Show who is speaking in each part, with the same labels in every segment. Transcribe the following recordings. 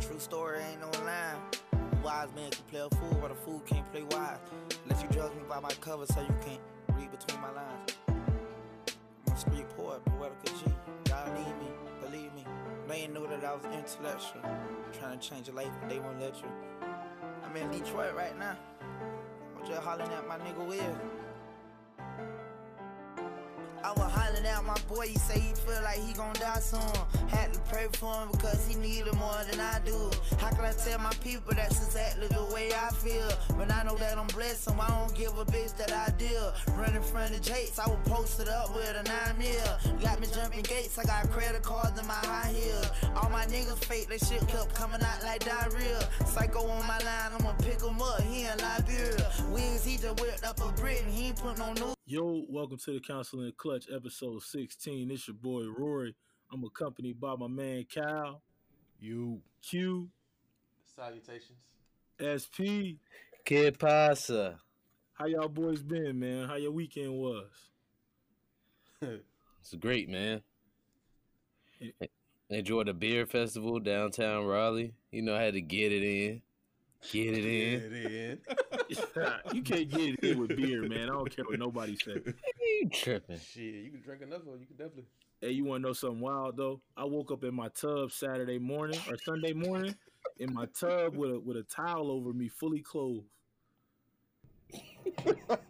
Speaker 1: True story ain't no line. Wise man can play a fool, but a fool can't play wise. Unless you judge me by my cover, so you can't read between my lines. I'm a street poet, poetical G. God need me, believe me. They knew that I was intellectual. Trying to change your life, but they won't let you. I'm in Detroit right now. I'm just hollering at my nigga Will. I was hollering at my boy, he say he feel like he gon' die soon. Had to pray for him because he needed more than I do. How can I tell my people that's exactly the way I feel? But I know that I'm blessed, so I don't give a bitch that I deal. Running from the Jakes, I was posted up with a nine mil. Got me jumping gates, I got credit cards in my high heels. All my niggas fake, they shit kept coming out like diarrhea. Psycho on my line, I'ma pick him up, he in Liberia. Wings, he just whipped up a Britain, he ain't put no new.
Speaker 2: Yo, welcome to the Council in Clutch, episode 16. It's your boy Rory. I'm accompanied by my man Cal,
Speaker 3: You
Speaker 2: Q,
Speaker 4: Salutations.
Speaker 2: SP.
Speaker 5: Que pasa?
Speaker 2: How y'all boys been, man? How your weekend was?
Speaker 5: It's great, man. Enjoyed the beer festival downtown Raleigh. You know, I had to get it in. Get it in.
Speaker 4: Get it in.
Speaker 2: you can't get it in with beer, man. I don't care what nobody say.
Speaker 5: You tripping.
Speaker 4: Shit, you can drink enough of it. You can definitely.
Speaker 2: Hey, you want to know something wild though? I woke up in my tub Saturday morning or Sunday morning in my tub with a with a towel over me, fully clothed.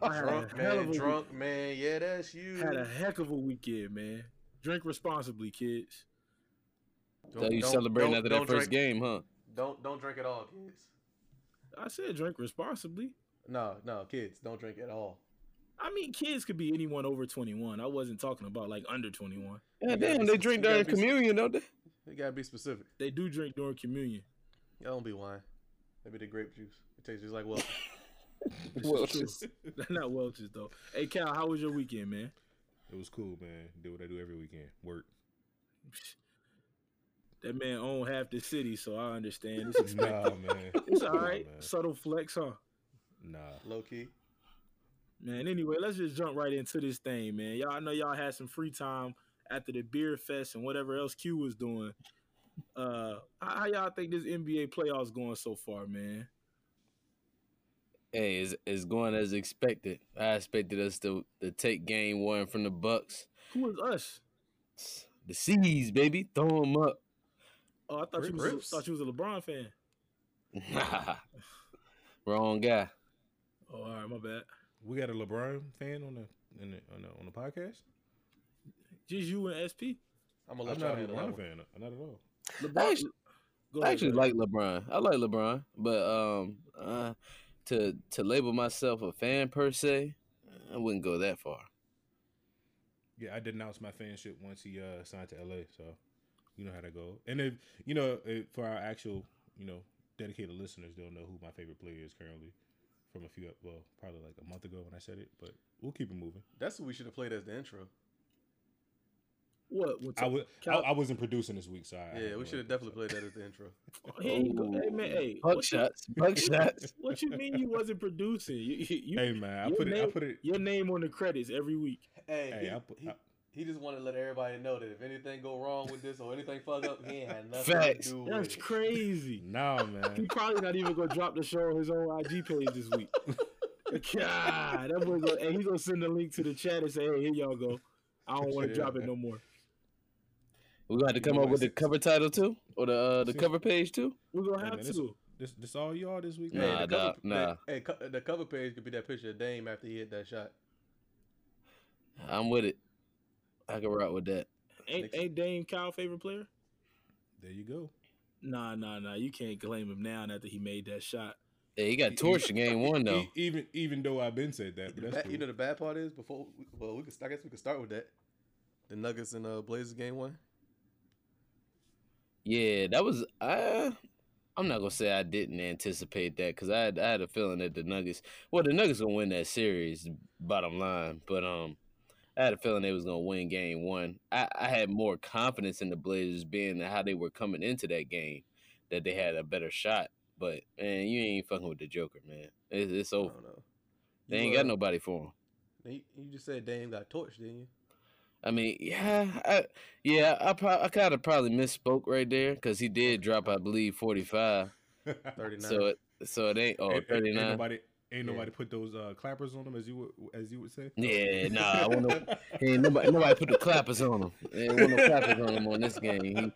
Speaker 2: I had
Speaker 4: Drunk
Speaker 2: a hell of
Speaker 4: man,
Speaker 2: a
Speaker 4: drunk man. Yeah, that's you.
Speaker 2: had a heck of a weekend, man. Drink responsibly, kids.
Speaker 4: Don't-
Speaker 5: So you
Speaker 4: don't-
Speaker 5: celebrating
Speaker 4: don't-
Speaker 5: after
Speaker 4: don't
Speaker 5: that first game, huh?
Speaker 4: Don't don't drink at all, kids.
Speaker 2: I said drink responsibly.
Speaker 4: No, no, kids, don't drink at all.
Speaker 2: I mean, kids could be anyone over 21. I wasn't talking about like under 21.
Speaker 5: Yeah,
Speaker 4: gotta
Speaker 5: damn, they
Speaker 4: some-
Speaker 5: drink during communion, don't they?
Speaker 4: You gotta be specific.
Speaker 2: They do drink during communion.
Speaker 4: Y'all don't be wine. Maybe the grape juice. It tastes just like well.
Speaker 2: This
Speaker 5: Well,
Speaker 2: is true. Not Welch's though. Hey Cal, how was your weekend, man?
Speaker 3: it was cool, man. Do what I do every weekend. Work.
Speaker 2: That man own half the city, so I understand. It's, expected.
Speaker 3: Nah, man.
Speaker 2: it's all
Speaker 3: Nah, man.
Speaker 2: Subtle flex, huh?
Speaker 3: Nah.
Speaker 4: Low key.
Speaker 2: Man, anyway, let's just jump right into this thing, man. Y'all I know y'all had some free time after the beer fest and whatever else Q was doing. Uh how, how y'all think this NBA playoffs going so far, man?
Speaker 5: Hey, it's, it's going as expected. I expected us to, to take game one from the Bucks.
Speaker 2: Who is us?
Speaker 5: The C's, baby. Throw them up.
Speaker 2: Oh, I thought you
Speaker 4: Rip
Speaker 2: was
Speaker 4: Rips.
Speaker 2: thought you was a LeBron fan.
Speaker 5: Wrong guy.
Speaker 2: Oh, all right, my bad.
Speaker 3: We got a LeBron fan on the, in the on the on the podcast.
Speaker 2: Just you and SP.
Speaker 4: I'm
Speaker 3: I'm not a LeBron fan. Not at all.
Speaker 2: LeBron,
Speaker 5: actually-
Speaker 2: Go
Speaker 5: I actually
Speaker 2: go
Speaker 5: like LeBron. I like LeBron, but um, uh, to to label myself a fan per se, I wouldn't go that far.
Speaker 3: Yeah, I denounced my fanship once he uh signed to LA. So you know how that go. And if you know, if, for our actual you know dedicated listeners, they'll know who my favorite player is currently. From a few, well, probably like a month ago when I said it, but we'll keep it moving.
Speaker 4: That's what we should have played as the intro.
Speaker 2: What? What's
Speaker 3: I was I,
Speaker 2: Cal-
Speaker 3: I wasn't producing this week, so I, I
Speaker 4: Yeah,
Speaker 3: had
Speaker 4: we should have definitely played that as the intro.
Speaker 2: Here you go. Hey man, hey. Oh.
Speaker 5: Buck
Speaker 2: What you,
Speaker 5: shots, buck shots.
Speaker 2: what you mean you wasn't producing? You, you, you-
Speaker 3: Hey man, I
Speaker 2: your
Speaker 3: put it. I put it.
Speaker 2: Your name on the credits every week.
Speaker 4: Hey,
Speaker 3: Hey,
Speaker 4: he,
Speaker 3: I put-
Speaker 4: he,
Speaker 3: I-
Speaker 4: he just wanted to let everybody know that if anything go wrong with this or anything fuck up, he ain't had nothing
Speaker 5: Facts.
Speaker 4: to do with
Speaker 2: That's
Speaker 4: it.
Speaker 2: crazy.
Speaker 3: Nah, man.
Speaker 2: He probably not even gonna drop the show on his own IG page this week. God, that boy go, and he gonna send a link to the chat and say, "Hey, here y'all go." I don't want to
Speaker 3: Yeah.
Speaker 2: drop it no more.
Speaker 5: We got to come up with the cover title too, or the uh, the cover page too.
Speaker 2: We're gonna
Speaker 3: Hey,
Speaker 2: have
Speaker 3: man,
Speaker 2: to.
Speaker 3: this this all y'all this week.
Speaker 5: Nah,
Speaker 4: Hey, the
Speaker 5: nah,
Speaker 4: cover,
Speaker 5: nah.
Speaker 4: Hey, co- the cover page could be that picture of Dame after he hit that shot.
Speaker 5: I'm with it. I can rock with that.
Speaker 2: Ain't ain't Dame Kyle favorite player?
Speaker 3: There you go.
Speaker 2: Nah, nah, nah. You can't claim him now after he made that shot.
Speaker 5: Hey, he got torched in game one though.
Speaker 3: Even even though I've been said that, but that's
Speaker 4: Ba-
Speaker 3: cool.
Speaker 4: You know the bad part is before. We, well, we could. I guess we could start with that. The Nuggets and uh, Blazers game one.
Speaker 5: Yeah, that was. I. I'm not gonna say I didn't anticipate that because I had, I had a feeling that the Nuggets. Well, the Nuggets gonna win that series. Bottom line, but um, I had a feeling they was gonna win game one. I, I had more confidence in the Blazers being how they were coming into that game, that they had a better shot. But man, you ain't fucking with the Joker, man. It's, it's over. They ain't got nobody for him.
Speaker 4: You, just said Dame got torched, didn't you?
Speaker 5: I mean, yeah, I, yeah, I pro- I kind of probably misspoke right there because he did drop, I believe, forty five.
Speaker 4: 39.
Speaker 5: So it so it ain't oh
Speaker 3: ain't-
Speaker 5: 39.
Speaker 3: Ain't nobody, ain't
Speaker 4: Yeah.
Speaker 3: nobody put those uh, clappers on them as you would, as you would say.
Speaker 5: Yeah, nah, I want no, ain't nobody nobody put the clappers on him. Ain't want no clappers on him on this game.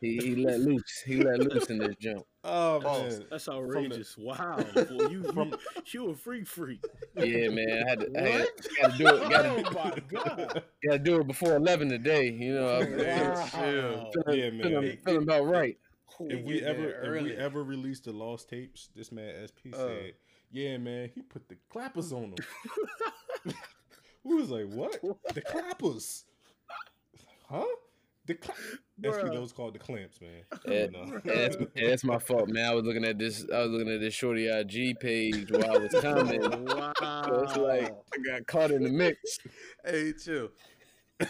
Speaker 5: He he, he let loose. He let loose in this jump.
Speaker 3: Oh
Speaker 4: Pause.
Speaker 3: man,
Speaker 2: That's outrageous. Wow, boy, you
Speaker 3: From-
Speaker 2: you, you a freak freak.
Speaker 5: Yeah, man, I had to, I had, gotta do it. Gotta,
Speaker 2: Oh my god.
Speaker 5: gotta do it before eleven today. You know, I'm
Speaker 2: Wow.
Speaker 5: feeling,
Speaker 3: Yeah, man.
Speaker 5: feeling, feeling about right.
Speaker 3: if we
Speaker 4: get there
Speaker 3: ever if we ever release the lost tapes, this man SP
Speaker 4: Uh.
Speaker 3: Said, "Yeah, man, he put the clappers on them." we was like, "What? The clappers? Huh? The cla- SP
Speaker 2: Bruh.
Speaker 3: those called the clamps, man."
Speaker 5: Yeah,
Speaker 3: No.
Speaker 5: that's, and that's my fault, man. I was looking at this. I was looking at this shorty IG page while I was commenting.
Speaker 2: Wow.
Speaker 5: So it's like I got caught in the mix.
Speaker 4: hey, chill.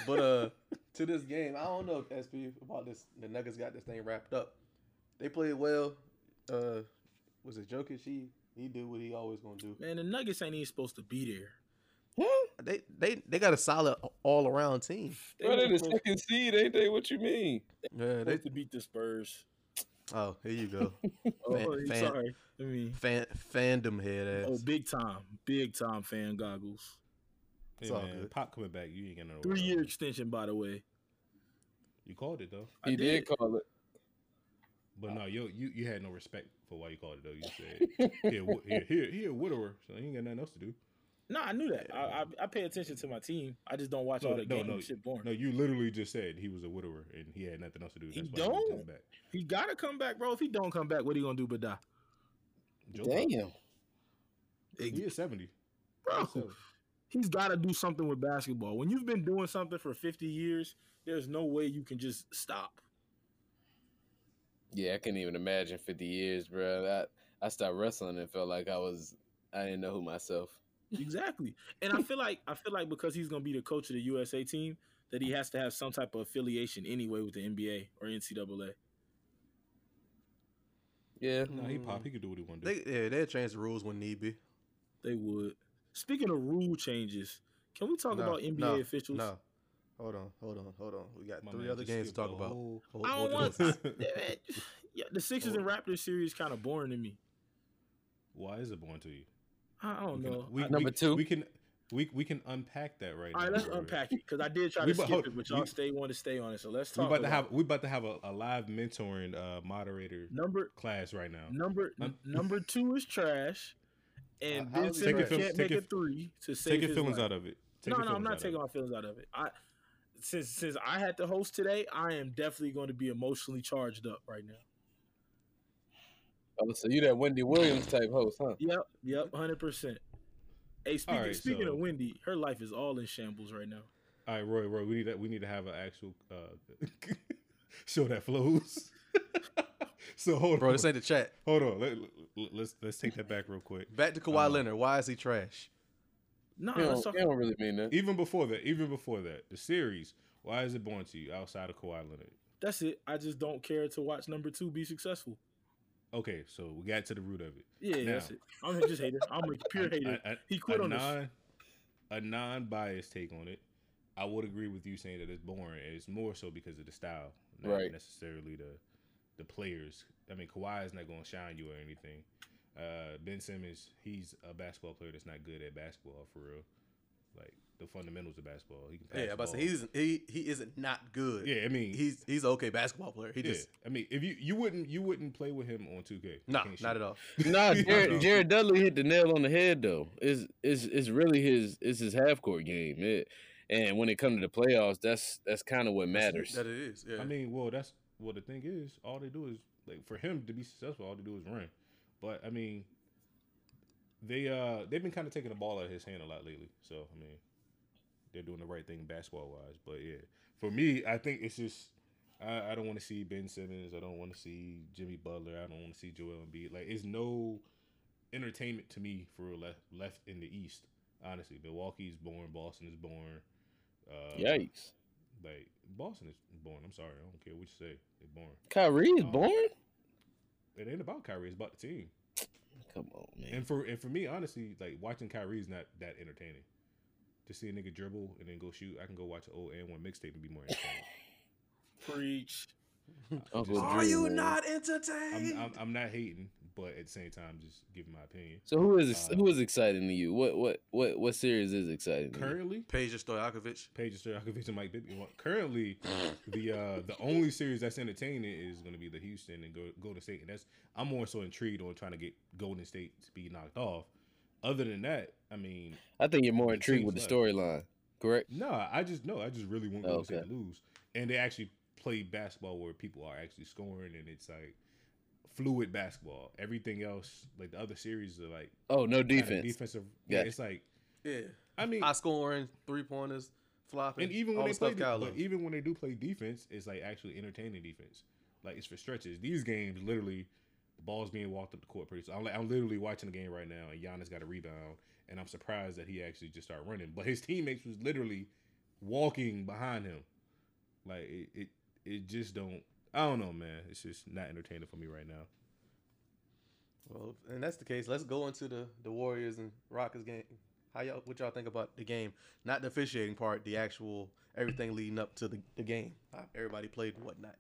Speaker 4: But uh, to this game, I don't know if SP about this. The Nuggets got this thing wrapped up. They played well. Uh, was it Jokic? He he did what he always gonna do.
Speaker 2: man, the Nuggets ain't even supposed to be there.
Speaker 4: They they they got a solid all around team.
Speaker 2: They
Speaker 5: Bro, they the second seed, ain't they? What you mean?
Speaker 4: Yeah, they.
Speaker 2: supposed to beat the Spurs.
Speaker 4: Oh, here you go.
Speaker 2: Oh,
Speaker 4: Fan- fan-
Speaker 2: sorry. I mean,
Speaker 4: Fan fandom head
Speaker 2: oh,
Speaker 4: ass.
Speaker 2: oh, big time, big time fan goggles.
Speaker 3: Hey,
Speaker 4: It's all
Speaker 3: man,
Speaker 4: good.
Speaker 3: Pop coming back, you ain't gonna know.
Speaker 2: Three year extension, by the way.
Speaker 3: You called it though,
Speaker 2: I
Speaker 5: He did call it.
Speaker 3: but no, you you you had no respect for why you called it though. You said, "Here, Wi- here, here, here, widower," so he ain't got nothing else to do.
Speaker 2: No, I knew that. I, I I pay attention to my team. I just don't watch
Speaker 3: No,
Speaker 2: all the
Speaker 3: no,
Speaker 2: games.
Speaker 3: no,
Speaker 2: Shit boring.
Speaker 3: No, you literally just said he was a widower and he had nothing else to do.
Speaker 2: He
Speaker 3: That's he was
Speaker 2: don't.
Speaker 3: coming back.
Speaker 2: He gotta come back, bro. If he don't come back, what he gonna do but die?
Speaker 3: Joe Pop,
Speaker 5: Damn.
Speaker 3: he is seventy.
Speaker 2: Bro,
Speaker 3: So,
Speaker 2: he's got to do something with basketball. When you've been doing something for 50 years, there's no way you can just stop.
Speaker 5: Yeah, I couldn't even imagine 50 years, bro. I, I stopped wrestling and felt like I was, I didn't know who myself.
Speaker 2: Exactly. And I feel like I feel like because he's going to be the coach of the USA team that he has to have some type of affiliation anyway with the NBA or NCAA.
Speaker 5: Yeah.
Speaker 3: no, he pop. He could do what he want to do.
Speaker 4: They yeah, they'll change the rules when need be.
Speaker 2: They would. Speaking of rule changes, can we talk
Speaker 4: No,
Speaker 2: about NBA
Speaker 4: no,
Speaker 2: officials?
Speaker 4: No, hold on, hold on, hold on. We got
Speaker 3: My
Speaker 4: three
Speaker 3: man
Speaker 4: other games to talk about.
Speaker 3: whole-
Speaker 4: Hold-
Speaker 2: I
Speaker 4: hold
Speaker 2: don't want.
Speaker 4: on.
Speaker 2: yeah, the Sixers and Raptors series kind of boring to me.
Speaker 3: Why is it boring to you?
Speaker 2: I I don't
Speaker 3: We can-
Speaker 2: know.
Speaker 3: we-
Speaker 2: I-
Speaker 5: Number
Speaker 3: we-
Speaker 5: two.
Speaker 3: We can we we can unpack that right
Speaker 2: all
Speaker 3: now.
Speaker 2: right, let's
Speaker 3: bro.
Speaker 2: unpack it because I did try to
Speaker 3: about-
Speaker 2: skip
Speaker 3: hold-
Speaker 2: it, but y'all
Speaker 3: we-
Speaker 2: stay want to stay on it. So let's talk.
Speaker 3: We
Speaker 2: talk.
Speaker 3: about to have we about to have a, a live mentoring uh moderator
Speaker 2: number
Speaker 3: class right now.
Speaker 2: Number
Speaker 3: Um,
Speaker 2: number two is trash, and
Speaker 4: Uh, how
Speaker 2: Ben Simmons can't make
Speaker 3: your-
Speaker 2: a three to save
Speaker 3: Take your feelings
Speaker 2: life.
Speaker 3: out of it. Take
Speaker 2: no, no, I'm not taking
Speaker 3: it.
Speaker 2: my feelings out of it. I since since I had to host today, I am definitely going to be emotionally charged up right now.
Speaker 5: Oh, so you that Wendy Williams type host, huh?
Speaker 2: Yep, yep, hundred percent. Hey, speaking
Speaker 3: right,
Speaker 2: speaking
Speaker 3: so-
Speaker 2: of Wendy, her life is all in shambles right now.
Speaker 3: All right, Roy, Roy, we need to, we need to have an actual uh, show that flows. so hold
Speaker 4: Bro,
Speaker 3: on, bro.
Speaker 4: this ain't the chat.
Speaker 3: hold on. Let, let, let's let's take that back real quick.
Speaker 4: Back to Kawhi
Speaker 3: Uh,
Speaker 4: Leonard. Why is he trash?
Speaker 2: No,
Speaker 5: You
Speaker 2: let's
Speaker 5: don't,
Speaker 2: talk.
Speaker 5: don't really mean that.
Speaker 3: Even before that, even before that, the series. Why is it born to you outside of Kawhi Leonard?
Speaker 2: That's it. I just don't care to watch number two be successful.
Speaker 3: Okay, so we got to the root of it.
Speaker 2: Yeah,
Speaker 3: Now-
Speaker 2: that's it. I'm just hater. I'm a pure hater.
Speaker 3: A- a-
Speaker 2: He quit
Speaker 3: a
Speaker 2: on us.
Speaker 3: non, a non-biased take on it. I would agree with you saying that it's boring. and It's more so because of the style, not
Speaker 5: Right.
Speaker 3: necessarily the the players. I mean, Kawhi is not going to shine you or anything. Uh, ben Simmons, he's a basketball player that's not good at basketball for real. Like the fundamentals of basketball, he can pass.
Speaker 4: Yeah,
Speaker 3: the
Speaker 4: but
Speaker 3: ball.
Speaker 4: he's he he isn't not good.
Speaker 3: yeah. I mean,
Speaker 4: he's he's an okay basketball player. He
Speaker 3: yeah.
Speaker 4: just
Speaker 3: I mean, if you you wouldn't you wouldn't play with him on two K.
Speaker 4: no, not at all.
Speaker 5: Nah,
Speaker 3: No.
Speaker 5: Jared, Jared Dudley hit the nail on the head though. Is is is really his is his half court game. It, and when it comes to the playoffs, that's that's kind of what matters.
Speaker 4: That it is. Yeah.
Speaker 3: I mean, well, that's well. The thing is, all they do is like for him to be successful, all they do is run. But I mean, they uh they've been kind of taking the ball out of his hand a lot lately. So I mean, they're doing the right thing basketball wise. But yeah, for me, I think it's just I, I don't want to see Ben Simmons. I don't want to see Jimmy Butler. I don't want to see Joel Embiid. Like, it's no entertainment to me for left left in the East. Honestly, Milwaukee's born. Boston is born. Uh,
Speaker 5: Yikes!
Speaker 3: like Boston is born. I'm sorry, I don't care what you say. They're born.
Speaker 5: Kyrie is
Speaker 3: Um,
Speaker 5: born.
Speaker 3: It ain't about Kyrie. It's about the team.
Speaker 5: Come on, man.
Speaker 3: And for and for me, honestly, like watching Kyrie is not that entertaining. to see a nigga dribble and then go shoot, I can go watch an old and one mixtape and be more entertained.
Speaker 2: Preach.
Speaker 5: Uncle
Speaker 3: Are
Speaker 4: Are
Speaker 5: Drew,
Speaker 4: you
Speaker 5: man.
Speaker 4: not
Speaker 3: I'm,
Speaker 4: entertained?
Speaker 3: I'm I'm not hating, but at the same time, just giving my opinion.
Speaker 5: So who is
Speaker 3: Uh,
Speaker 5: who is exciting to you? What what what what series is exciting? To you?
Speaker 3: Currently,
Speaker 4: Peja Stojakovic.
Speaker 3: Paige Stojakovic and Mike Bibby. Well, Currently, the uh the only series that's entertaining is going to be the Houston and go Golden State, and that's I'm more so intrigued on trying to get Golden State to be knocked off. Other than that, I mean,
Speaker 5: I think you're more intrigued with the storyline. Correct.
Speaker 3: no, I just no, I just really want
Speaker 5: Oh,
Speaker 3: Golden State to lose, and they actually play basketball where people are actually scoring, and it's like fluid basketball. Everything else, like the other series, are like
Speaker 5: Oh, no defense.
Speaker 3: defensive. Yeah,
Speaker 5: Gotcha.
Speaker 3: it's like
Speaker 4: Yeah.
Speaker 3: I mean,
Speaker 4: High scoring, three pointers, flopping.
Speaker 3: And even
Speaker 4: all
Speaker 3: when they
Speaker 4: the
Speaker 3: play,
Speaker 4: stuff
Speaker 3: de-
Speaker 4: Kyle
Speaker 3: but even when they do play defense, it's like actually entertaining defense. Like it's for stretches. These games, literally, the ball's being walked up the court pretty. So I'm, I'm literally watching the game right now, and Giannis got a rebound, and I'm surprised that he actually just started running. But his teammates was literally walking behind him. Like it, it, it just don't. I don't know, man. It's just not entertaining for me right now.
Speaker 4: Well, and that's the case. Let's go into the the Warriors and Rockets game. How y'all? What y'all think about the game? Not the officiating part, the actual everything leading up to the, the game. How everybody played and whatnot.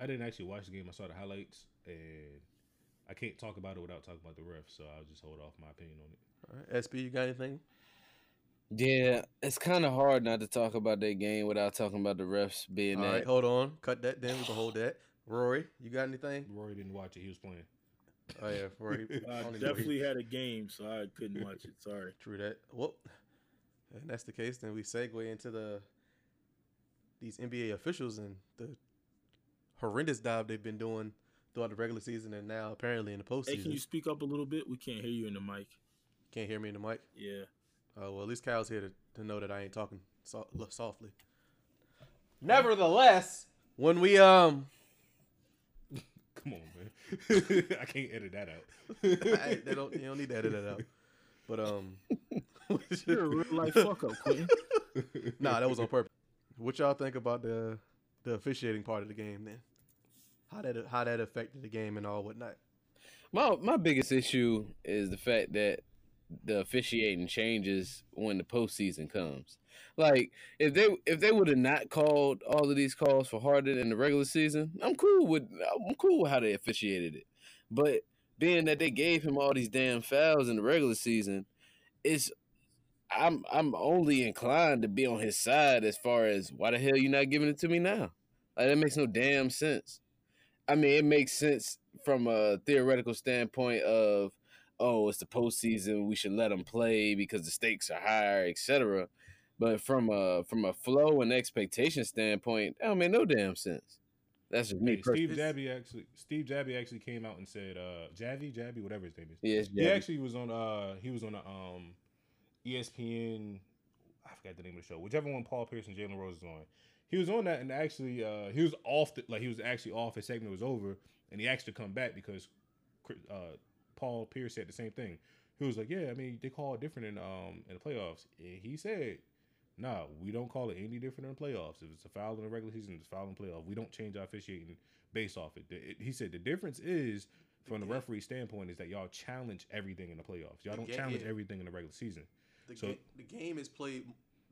Speaker 3: I didn't actually watch the game. I saw the highlights, and I can't talk about it without talking about the refs. So I'll just hold off my opinion on it.
Speaker 4: All right, SP, you got anything?
Speaker 5: Yeah, it's kind of hard not to talk about that game without talking about the refs being
Speaker 4: All
Speaker 5: that.
Speaker 4: right, hold on. Cut that. Then we can hold that. Rory, you got anything?
Speaker 3: Rory didn't watch it. He was playing.
Speaker 4: Oh yeah, Rory.
Speaker 2: I
Speaker 4: only know he-
Speaker 2: definitely had a game, so I couldn't watch it. Sorry.
Speaker 4: True that. Well, and that's the case. Then we segue into the these NBA officials and the horrendous job they've been doing throughout the regular season and now apparently in the postseason.
Speaker 2: Hey, can you speak up a little bit? We can't hear you in the mic.
Speaker 4: Can't hear me in the mic.
Speaker 2: Yeah.
Speaker 4: Oh well, at least Kyle's here to, to know that I ain't talking so, softly. Nevertheless, when we um,
Speaker 3: Come on, man. I can't edit that out.
Speaker 4: I, they don't you don't need to edit that out. But um,
Speaker 2: You're a real life fuck up, Quentin.
Speaker 4: nah, that was on purpose. What y'all think about the the officiating part of the game then? How that how that affected the game and all whatnot?
Speaker 5: My my biggest issue is the fact that the officiating changes when the postseason comes. Like if they if they would have not called all of these calls for Harden in the regular season, I'm cool with I'm cool with how they officiated it. But being that they gave him all these damn fouls in the regular season, it's I'm I'm only inclined to be on his side as far as why the hell you not giving it to me now? Like that makes no damn sense. I mean, it makes sense from a theoretical standpoint of, oh, it's the postseason, we should let them play because the stakes are higher, etc. But from a from a flow and expectation standpoint, that don't make no damn sense. That's just me
Speaker 3: Hey. Steve Jabby actually Steve Jabby actually came out and said uh Javi, Jabby, whatever his name is.
Speaker 5: Yes,
Speaker 3: He actually was on uh he was on a um ESPN I forgot the name of the show, whichever one Paul Pierce and Jalen Rose was on. He was on that and actually uh he was off the like he was actually off his segment was over and he actually come back because uh Paul Pierce said the same thing. He was like, Yeah, I mean they call it different in um in the playoffs. And he said Nah, we don't call it any different in the playoffs. If it's a foul in the regular season, it's a foul in the playoff. We don't change our officiating based off it. The- it- He said the difference is, from the referee standpoint, is that y'all challenge everything in the playoffs. Y'all
Speaker 4: The
Speaker 3: don't
Speaker 4: game-
Speaker 3: challenge
Speaker 4: yeah.
Speaker 3: everything in the regular season.
Speaker 4: The,
Speaker 3: So-
Speaker 4: ga- the game is played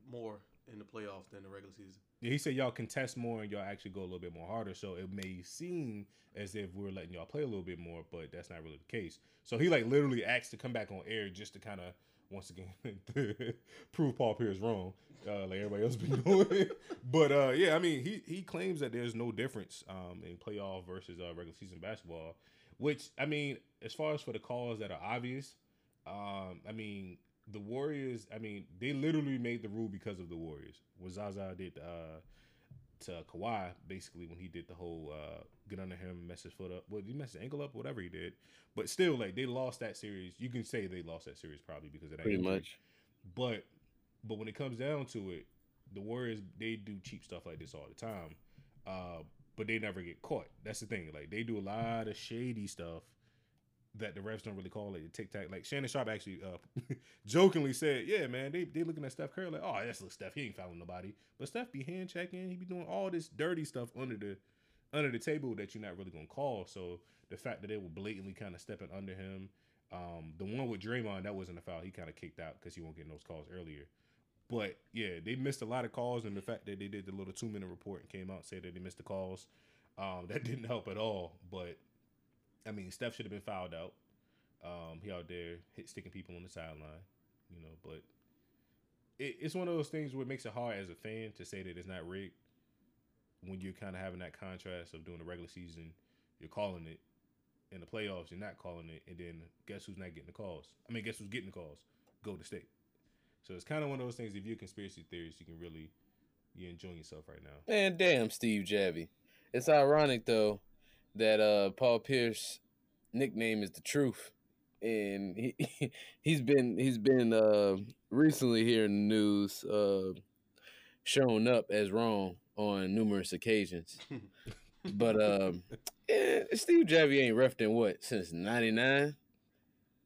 Speaker 4: more in the playoffs than the regular season.
Speaker 3: He said y'all contest more and y'all actually go a little bit more harder. So it may seem as if we're letting y'all play a little bit more, but that's not really the case. So he like literally asked to come back on air just to kind of once again prove Paul Pierce wrong, uh, like everybody else been doing. but uh, yeah, I mean he he claims that there's no difference um, in playoff versus uh, regular season basketball. Which I mean, as far as for the calls that are obvious, um, I mean the Warriors. I mean they literally made the rule because of the Warriors. When Zaza did uh, to Kawhi, basically when he did the whole uh, get under him, mess his foot up. Well, he messed his ankle up, whatever he did. But still, like they lost that series. You can say they lost that series probably because of that.
Speaker 5: pretty
Speaker 3: injury.
Speaker 5: much.
Speaker 3: But but when it comes down to it, the Warriors they do cheap stuff like this all the time. Uh, but they never get caught. That's the thing. Like they do a lot of shady stuff that the refs don't really call it a tic tac. Like Shannon Sharpe actually uh, jokingly said, "Yeah, man, they they looking at Steph Curry like, oh, that's little Steph. He ain't fouling nobody. But Steph be hand checking. He be doing all this dirty stuff under the under the table that you're not really gonna call. So the fact that they were blatantly kind of stepping under him, Um, the one with Draymond, that wasn't a foul. He kind of kicked out because he won't get those calls earlier. But yeah, they missed a lot of calls, and the fact that they did the little two minute report and came out and said that they missed the calls, um, that didn't help at all. But I mean, Steph should have been fouled out. Um, he out there hit, sticking people on the sideline, you know. But it, it's one of those things where it makes it hard as a fan to say that it's not rigged when you're kind of having that contrast of doing the regular season, you're calling it. In the playoffs, you're not calling it, and then guess who's not getting the calls? I mean, guess who's getting the calls? Go to state. So it's kind of one of those things. If you're conspiracy theorists, you can really you're enjoying yourself right now.
Speaker 5: Man, damn, Steve Javie. It's ironic though that uh Paul Pierce nickname is the truth, and he he's been he's been uh recently here in the news uh shown up as wrong on numerous occasions. but um, yeah, Steve Javie ain't refed in what since '99.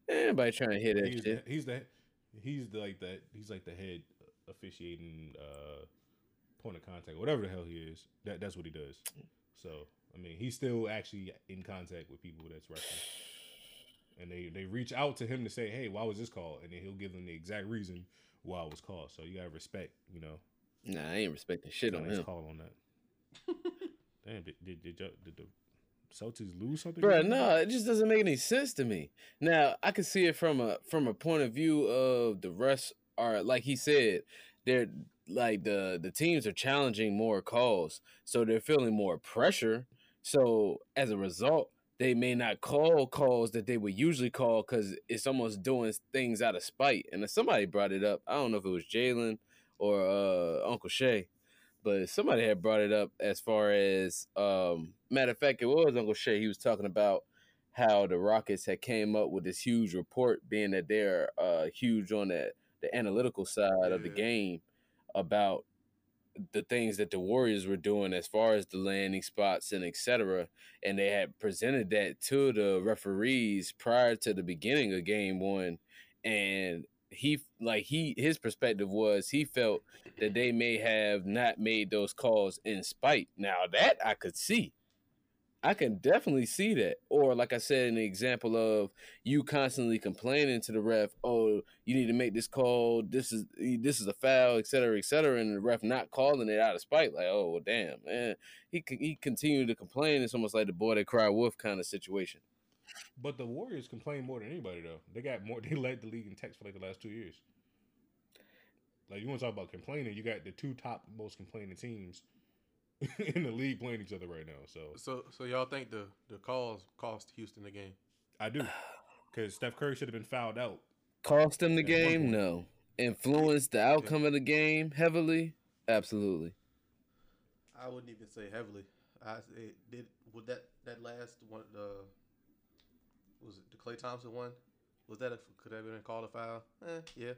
Speaker 5: Anybody trying to hit that
Speaker 3: He's
Speaker 5: shit?
Speaker 3: the, he's the he's the, like that. He's like the head officiating uh point of contact, whatever the hell he is. That that's what he does. So I mean, he's still actually in contact with people that's wrestling. And they, they reach out to him to say, "Hey, why was this called?" And then he'll give them the exact reason why it was called. So you gotta respect, you know,
Speaker 5: Nah, I ain't respecting shit on
Speaker 3: Nice
Speaker 5: him.
Speaker 3: call on that. Damn, did, did, did, y'all- did the Celtics lose something?
Speaker 5: Bruh, no, it just doesn't make any sense to me. Now, I can see it from a from a point of view of the rest are like he said, they're like the the teams are challenging more calls, so they're feeling more pressure. So as a result, they may not call calls that they would usually call because it's almost doing things out of spite. And if somebody brought it up, I don't know if it was Jalen or uh, Uncle Shay, but somebody had brought it up as far as um matter of fact it was uncle shay he was talking about how the rockets had came up with this huge report being that they're uh huge on that the analytical side of the game about the things that the warriors were doing as far as the landing spots and etc and they had presented that to the referees prior to the beginning of game one and he like he his perspective was he felt that they may have not made those calls in spite. Now that I could see. I can definitely see that. Or like I said in the example of you constantly complaining to the ref, oh, you need to make this call, this is this is a foul, et cetera, et cetera, and the ref not calling it out of spite, like, oh well damn, man. He he continued to complain. It's almost like the boy that cried wolf kind of situation.
Speaker 3: But the Warriors complain more than anybody though. They got more. They led the league in techs for like the last two years. Like you want to talk about complaining? You got the two top most complaining teams in the league playing each other right now. So
Speaker 4: So so y'all think the the calls cost Houston the game?
Speaker 3: I do because Steph Curry should have been fouled out.
Speaker 5: Cost them the game? No. Influenced the outcome of the game heavily? Absolutely.
Speaker 4: I wouldn't even say heavily. I say did would that that last one the was it the Klay Thompson one? Was that a, could that have been called a foul? Eh, yeah.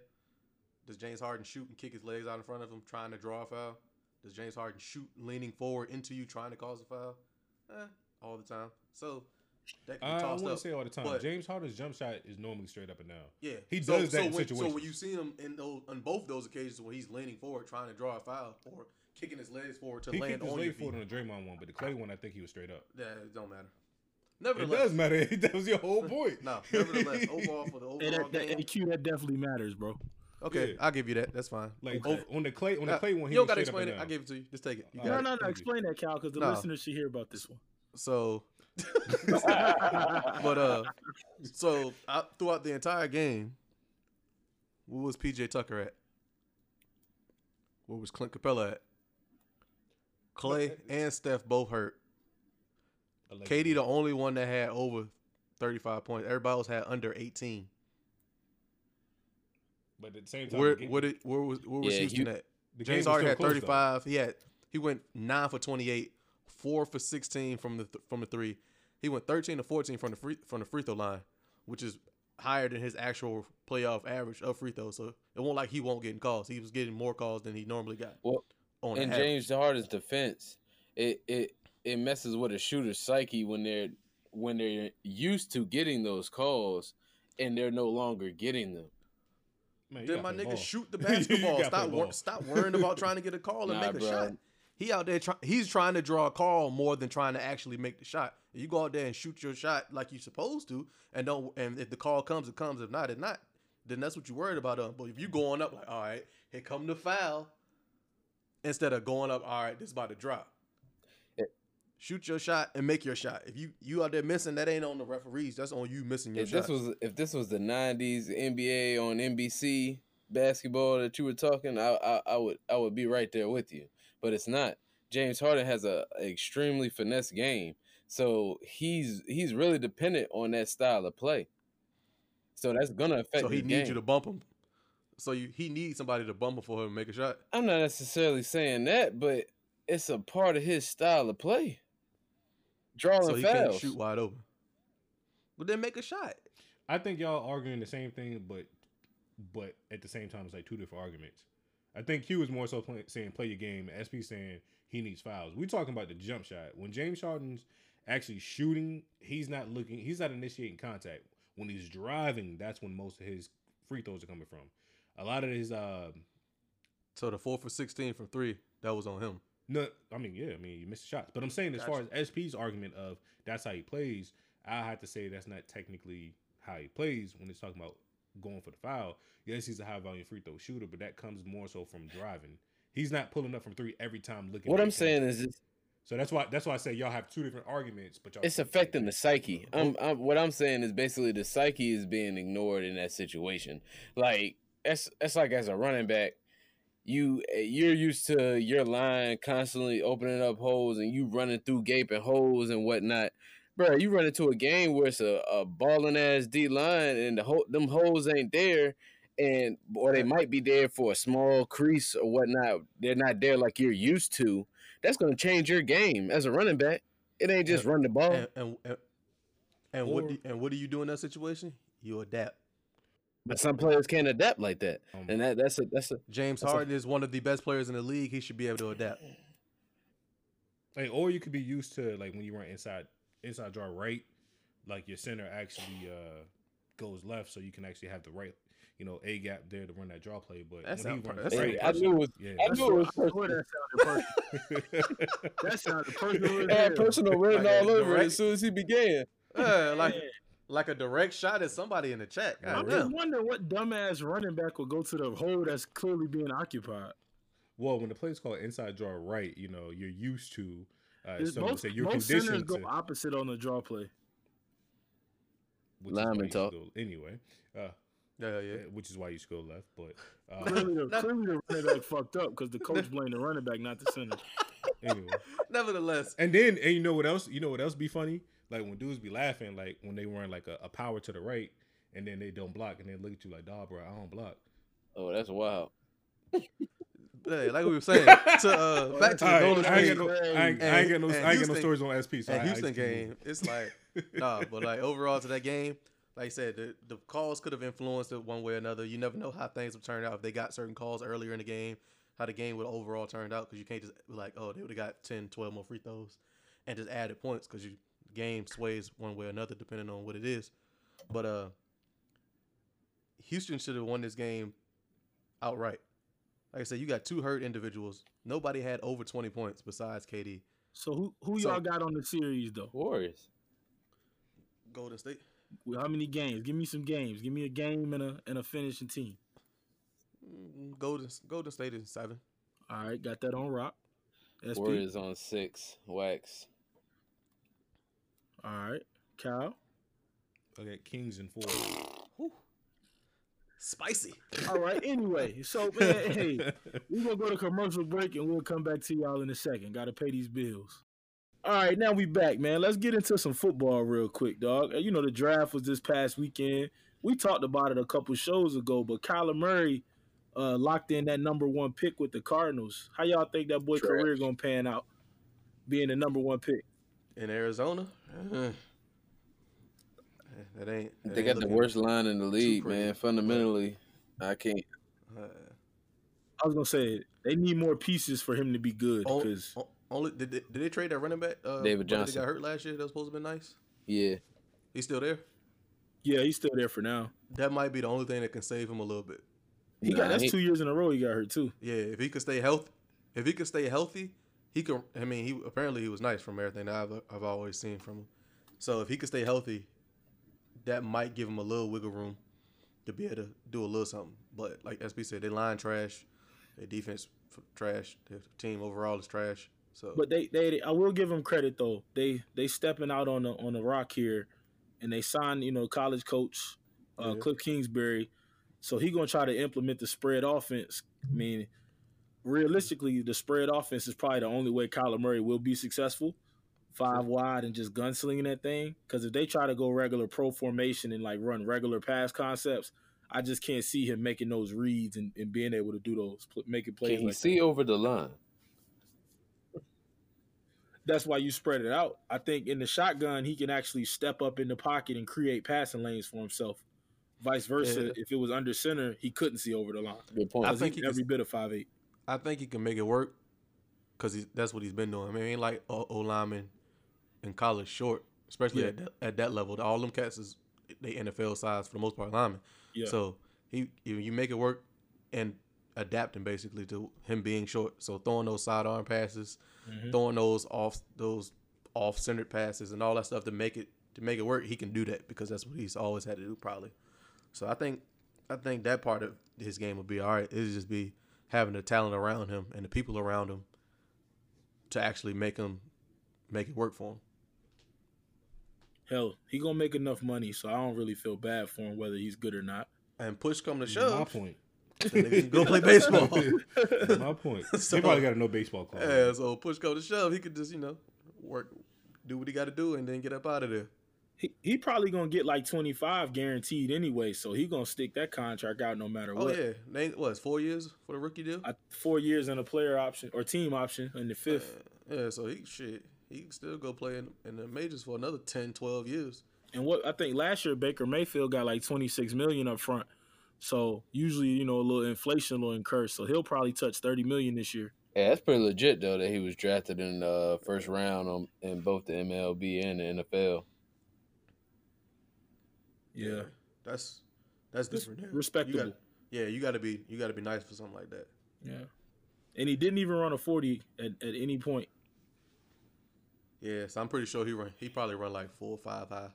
Speaker 4: Does James Harden shoot and kick his legs out in front of him trying to draw a foul? Does James Harden shoot leaning forward into you trying to cause a foul? Eh, all the time. So that can be
Speaker 3: Uh, I
Speaker 4: tossed
Speaker 3: wouldn't
Speaker 4: up.
Speaker 3: say all the time.
Speaker 4: but-
Speaker 3: James Harden's jump shot is normally straight up and down.
Speaker 4: Yeah,
Speaker 3: He
Speaker 4: so,
Speaker 3: does that
Speaker 4: so
Speaker 3: in
Speaker 4: when, So
Speaker 3: situations.
Speaker 4: when you see him in those, on both those occasions when he's leaning forward trying to draw a foul or kicking his legs forward to
Speaker 3: He
Speaker 4: land
Speaker 3: kicked his
Speaker 4: on your
Speaker 3: leg
Speaker 4: feet,
Speaker 3: forward on the Draymond one, but the Klay one, I think he was straight up.
Speaker 4: that it don't matter.
Speaker 3: It
Speaker 4: Nevertheless,
Speaker 3: does matter. that was your whole point.
Speaker 4: No, nevertheless, overall for the
Speaker 2: Hey,
Speaker 4: overall
Speaker 2: that, that,
Speaker 4: game.
Speaker 2: hey, Q, that definitely matters, bro.
Speaker 4: Okay,
Speaker 3: Yeah.
Speaker 4: I'll give you that. That's fine.
Speaker 3: Like
Speaker 4: Over-
Speaker 3: on the Klay, on the
Speaker 4: Uh,
Speaker 3: Klay one, he
Speaker 4: you don't
Speaker 3: was
Speaker 4: gotta
Speaker 3: straight up
Speaker 4: explain
Speaker 3: and
Speaker 4: it. I
Speaker 3: down.
Speaker 4: give it to you. Just take it. You
Speaker 3: All
Speaker 4: got
Speaker 2: No,
Speaker 4: it.
Speaker 2: no, no. Explain that, Cal, because the
Speaker 4: Nah.
Speaker 2: listeners should hear about this one.
Speaker 4: So, but uh, so I, throughout the entire game, where was PJ Tucker at? Where was Clint Capela at? Klay and Steph both hurt. Katie, the only one that had over 35 points. Everybody else had under 18.
Speaker 3: But at the same time,
Speaker 4: Where
Speaker 3: the game-
Speaker 4: where did where was where was
Speaker 5: Yeah,
Speaker 4: Houston
Speaker 5: you-
Speaker 4: at?
Speaker 3: the
Speaker 4: James
Speaker 3: was
Speaker 4: Harden had 35. He had he went nine for 28, four for 16 from the th- from the three. He went 13 to 14 from the free from the free throw line, which is higher than his actual playoff average of free throws. So it won't like he won't getting calls. He was getting more calls than he normally got.
Speaker 5: Well,
Speaker 4: on
Speaker 5: in. James Harden's defense, it it it messes with a shooter's psyche when they're when they're used to getting those calls and they're no longer getting them.
Speaker 3: Man,
Speaker 4: Then my nigga shoot the basketball. stop wor- stop worrying about trying to get a call and
Speaker 5: Nah,
Speaker 4: make a
Speaker 5: bro.
Speaker 4: shot. he out there try, he's trying to draw a call more than trying to actually make the shot. You go out there and shoot your shot like you're supposed to, and don't. And if the call comes, it comes. If not, it not. Then that's what you're worried about. Uh, but if you going up like, all right, here come the foul, instead of going up, all right, this is about to drop. Shoot your shot and make your shot. If you you out there missing, that ain't on the referees. That's on you missing your
Speaker 5: If
Speaker 4: shot.
Speaker 5: this was if this was the '90s NBA on NBC basketball that you were talking, I, I I would I would be right there with you. But it's not. James Harden has a, a extremely finesse game, so he's he's really dependent on that style of play. So that's gonna affect.
Speaker 4: so he needs you to bump him. So you he needs somebody to bump him for him to make a shot.
Speaker 5: I'm not necessarily saying that, but it's a part of his style of play. Drawing
Speaker 4: so he can't shoot wide open. But then make a shot.
Speaker 3: I think y'all arguing the same thing, but but at the same time, it's like two different arguments. I think Q is more so play, saying play your game. SP saying he needs fouls. We talking about the jump shot. When James Harden's actually shooting, he's not looking. He's not initiating contact. When he's driving, that's when most of his free throws are coming from. A lot of his uh
Speaker 4: So the four for sixteen from three, that was on him.
Speaker 3: No, I mean yeah, I mean you missed shots, but I'm saying as far as SP's argument of that's how he plays, I have to say that's not technically how he plays when it's talking about going for the foul. Yes, he's a high volume free throw shooter, but that comes more so from driving. He's not pulling up from three every time looking.
Speaker 5: What
Speaker 3: at
Speaker 5: I'm
Speaker 3: the
Speaker 5: saying
Speaker 3: contact.
Speaker 5: is, it's,
Speaker 3: so that's why that's why I say y'all have two different arguments, but y'all
Speaker 5: it's affecting the psyche. I'm, I'm what I'm saying is basically the psyche is being ignored in that situation. Like that's that's like as a running back, you eh, you're used to your line constantly opening up holes and you running through gaping holes and whatnot. Bro, you run into a game where it's a, a balling ass D line and the ho- them holes ain't there, and or they might be there for a small crease or whatnot. They're not there like you're used to. That's gonna change your game as a running back. It ain't just run the ball.
Speaker 4: And and and, and what
Speaker 3: Or-
Speaker 4: do, and what do you do in that situation? You adapt.
Speaker 5: But some players can't adapt like that,
Speaker 3: Um,
Speaker 5: and that that's a that's a
Speaker 4: James
Speaker 5: That's a-
Speaker 4: Harden is one of the best players in the league. He should be able to adapt.
Speaker 3: Like, or you could be used to like when you run inside inside draw right, like your center actually uh goes left, so you can actually have the right, you know, a gap there to run that draw play. But
Speaker 4: that's
Speaker 3: when
Speaker 4: sound
Speaker 3: he runs
Speaker 4: that
Speaker 3: right,
Speaker 4: sound
Speaker 5: I knew it was
Speaker 3: yeah,
Speaker 5: I knew it was
Speaker 2: I swear that sounded personal. That sounded personal. as
Speaker 5: It had personal written
Speaker 4: Like
Speaker 5: all over it as soon as he began.
Speaker 4: Yeah, like
Speaker 2: Yeah.
Speaker 4: Like a direct shot at somebody in the check.
Speaker 2: I'm
Speaker 4: God
Speaker 2: just wondering what dumbass running back will go to the hole that's clearly being occupied.
Speaker 3: Well, when the play is called inside draw right, you know, you're used to. Uh,
Speaker 2: Is
Speaker 3: some would
Speaker 2: most
Speaker 3: say you're
Speaker 2: most centers go
Speaker 3: to.
Speaker 2: opposite on the draw play.
Speaker 3: Which is why
Speaker 5: Lineman talk.
Speaker 3: go- anyway, uh,
Speaker 4: Yeah, yeah.
Speaker 3: which is why you should go left. But uh,
Speaker 2: Clearly, the,
Speaker 4: Not-
Speaker 2: clearly the running back fucked up because the coach blamed the running back, not the center.
Speaker 3: anyway,
Speaker 4: Nevertheless,
Speaker 3: and then and you know what else? You know what else be funny? Like when dudes be laughing, like when they run like a, a power to the right, and then they don't block, and they look at you like, "Dog, bro, I don't block."
Speaker 5: Oh, that's wild.
Speaker 4: hey, like we were saying, to uh, back to the
Speaker 3: All right,
Speaker 4: Golden
Speaker 3: I ain't
Speaker 4: State
Speaker 3: got no, I ain't, I ain't got no, I ain't got no stories on SP. So
Speaker 4: and
Speaker 3: I- I
Speaker 4: Houston
Speaker 3: just keep
Speaker 4: game. It's like nah, but like overall to that game, like I said, the, the calls could have influenced it one way or another. You never know how things would turn out if they got certain calls earlier in the game, how the game would overall turned out because you can't just be like, oh, they would have got 10, 12 more free throws and just added points because you game sways one way or another depending on what it is. But uh, Houston should have won this game outright. Like I said, you got two hurt individuals. Nobody had over twenty points besides KD.
Speaker 2: So who who
Speaker 4: So-
Speaker 2: y'all got on the series though?
Speaker 5: Warriors.
Speaker 4: Golden State.
Speaker 2: Well, How many games? Give me some games. Give me a game and a and a finishing team.
Speaker 4: Mm, Golden Golden State is seven.
Speaker 2: All right, got that on rock. SP.
Speaker 5: Warriors on six. Wax.
Speaker 2: All right, Kyle.
Speaker 3: I got Kings and four.
Speaker 4: Spicy.
Speaker 2: All right. Anyway, so man, hey, we're gonna go to commercial break and we'll come back to y'all in a second. Got to pay these bills. All right, now we back, man. Let's get into some football real quick, dog. You know the draft was this past weekend. We talked about it a couple shows ago, but Kyler Murray uh, locked in that number one pick with the Cardinals. How y'all think that boy
Speaker 5: Trash.
Speaker 2: career gonna pan out, being the number one pick?
Speaker 4: In Arizona. Uh, that ain't. that
Speaker 5: They
Speaker 4: ain't
Speaker 5: got the worst line in the league, man. Fundamentally, I can't.
Speaker 4: Uh,
Speaker 2: I was gonna say they need more pieces for him to be good because
Speaker 4: on- only did they, did they trade that running back? Uh,
Speaker 5: David Johnson.
Speaker 4: That got hurt last year. That was supposed to be nice.
Speaker 5: Yeah.
Speaker 4: He's still there.
Speaker 2: yeah, he's still there for now.
Speaker 4: That might be the only thing that can save him a little bit.
Speaker 2: He
Speaker 5: Nah,
Speaker 2: got that's
Speaker 5: he-
Speaker 2: two years in a row he got hurt too.
Speaker 4: Yeah, if he could stay healthy, if he could stay healthy, he could. I mean, he apparently he was nice from everything that I've I've always seen from him. So if he could stay healthy, that might give him a little wiggle room to be able to do a little something. But like SP said, they line trash, their defense trash, their team overall is trash. So
Speaker 2: But they, they, I will give them credit though. They, they stepping out on the on the rock here, and they signed you know college coach uh,
Speaker 4: Yeah.
Speaker 2: Cliff Kingsbury, so he gonna try to implement the spread offense. I mean, realistically, the spread offense is probably the only way Kyler Murray will be successful. Five wide and just gunslinging that thing. Because if they try to go regular pro formation and like run regular pass concepts, I just can't see him making those reads and, and being able to do those, making plays.
Speaker 5: Can he
Speaker 2: like that.
Speaker 5: see over the line?
Speaker 2: that's why you spread it out. I think in the shotgun, he can actually step up in the pocket and create passing lanes for himself. Vice versa,
Speaker 4: Yeah.
Speaker 2: if it was under center, he couldn't see over the line.
Speaker 5: Good point.
Speaker 4: I think
Speaker 2: he
Speaker 4: he
Speaker 2: every
Speaker 4: can-
Speaker 2: bit of five eight.
Speaker 4: I think he can make it work because that's what he's been doing. I mean, ain't like O O lineman in college short, especially
Speaker 2: Yeah.
Speaker 4: at, that, at that level. All them cats is they NFL size for the most part linemen.
Speaker 2: Yeah.
Speaker 4: So he you, you make it work and adapting basically to him being short. So throwing those sidearm passes,
Speaker 2: Mhm.
Speaker 4: throwing those off those off centered passes and all that stuff to make it to make it work. He can do that because that's what he's always had to do probably. So I think I think that part of his game will be all right. It'll just be having the talent around him and the people around him to actually make him make it work for him.
Speaker 2: Hell, he gonna make enough money, so I don't really feel bad for him whether he's good or not.
Speaker 4: And push come to shove, My
Speaker 3: point.
Speaker 4: the nigga can go play baseball.
Speaker 3: My point.
Speaker 4: So-
Speaker 3: they probably got a no baseball club.
Speaker 4: yeah, so push come to shove, he could just you know work, do what he got to do, and then get up out of there.
Speaker 2: He, he probably gonna get like twenty five guaranteed anyway, so he gonna stick that contract out no matter
Speaker 4: Oh
Speaker 2: what.
Speaker 4: Oh yeah, they, what? it's Four years for the rookie deal.
Speaker 2: I, four years and a player option or team option in the fifth.
Speaker 4: Uh, yeah, so he shit. He can still go play in, in the majors for another 10, 12 years.
Speaker 2: And what I think last year Baker Mayfield got like 26 million up front. So usually, you know, a little inflation will incur. So he'll probably touch 30 million this year.
Speaker 5: Yeah, that's pretty legit though that he was drafted in the first round on, in both the MLB and the NFL.
Speaker 2: Yeah.
Speaker 4: That's that's
Speaker 2: It's
Speaker 4: different. there.
Speaker 2: respectable.
Speaker 4: You got, yeah, you got to be you got to be nice for something like that.
Speaker 2: Yeah. And he didn't even run a 40 at, at any point.
Speaker 4: Yeah, so I'm pretty sure he run. He probably run like four or five high.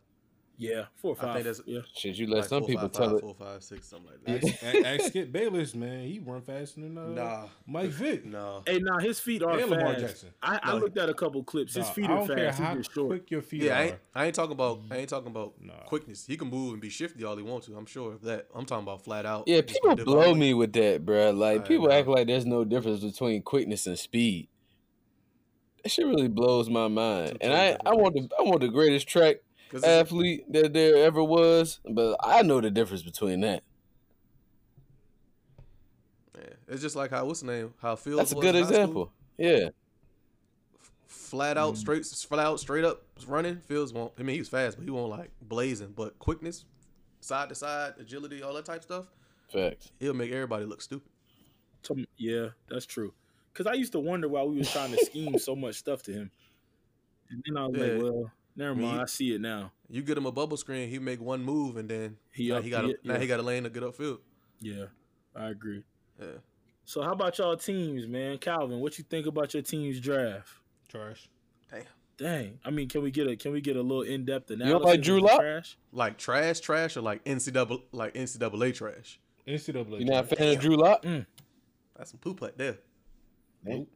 Speaker 2: Yeah. Four or
Speaker 4: I
Speaker 2: five.
Speaker 4: think that's-
Speaker 2: yeah.
Speaker 5: Shit, you let
Speaker 4: like
Speaker 5: some
Speaker 4: four,
Speaker 5: people
Speaker 4: five,
Speaker 5: tell
Speaker 4: five,
Speaker 5: it.
Speaker 4: four, five, six, something like that.
Speaker 3: Ask, ask- ask Skip Bayless, man. He run faster than uh,
Speaker 4: Nah,
Speaker 3: Mike Vick.
Speaker 4: no.
Speaker 2: Hey, now his feet are
Speaker 3: And Lamar
Speaker 2: fast.
Speaker 3: Jackson.
Speaker 2: I, I
Speaker 4: No.
Speaker 2: looked at a couple clips. His
Speaker 3: Dog,
Speaker 2: feet
Speaker 3: I
Speaker 2: are
Speaker 3: don't care
Speaker 2: fast. He's
Speaker 3: how
Speaker 2: short.
Speaker 3: quick your feet
Speaker 4: Yeah, I
Speaker 3: are.
Speaker 4: ain't, I ain't talking about I ain't talking about
Speaker 3: Nah.
Speaker 4: quickness. He can move and be shifty all he wants to. I'm sure of that. I'm talking about flat out.
Speaker 5: Yeah, people blow me with that, bruh. Like
Speaker 4: I
Speaker 5: people act like there's no difference between quickness and speed. That shit really blows my mind. And I, I want the I want the greatest track
Speaker 4: 'Cause it's-
Speaker 5: athlete that there ever was, but I know the difference between that.
Speaker 4: yeah, it's just like how what's the name? How Fields
Speaker 5: That's a good
Speaker 4: in school.
Speaker 5: example. Yeah.
Speaker 4: flat out, mm. straight, flat out, straight up running. Fields won't. I mean, he was fast, but he won't like blazing. But quickness, side to side, agility, all that type stuff,
Speaker 5: Facts.
Speaker 4: he'll make everybody look stupid.
Speaker 2: Yeah, that's true. Because I used to wonder why we was trying to scheme so much stuff to him. And then I was
Speaker 4: Yeah.
Speaker 2: like, well, never
Speaker 4: mean,
Speaker 2: mind.
Speaker 4: you-
Speaker 2: I see it now.
Speaker 4: You get him a bubble screen, he make one move, and then
Speaker 2: He
Speaker 4: he now
Speaker 2: up-
Speaker 4: he got a, now
Speaker 2: yeah.
Speaker 4: he got a lane to get upfield.
Speaker 2: Yeah, I agree.
Speaker 4: Yeah,
Speaker 2: So how about y'all teams, man? Calvin, what you think about your team's draft?
Speaker 3: Trash.
Speaker 4: damn.
Speaker 2: Dang. I mean, can we get a can we get a little in depth analysis?
Speaker 5: don't like Drew
Speaker 2: the
Speaker 5: Lock?
Speaker 2: Trash?
Speaker 4: Like trash, trash, or like NCAA, like NCAA trash.
Speaker 3: NCAA.
Speaker 5: You not a
Speaker 3: trash.
Speaker 5: fan of Drew Lock? Mm.
Speaker 4: That's some poop right there.
Speaker 3: Nope.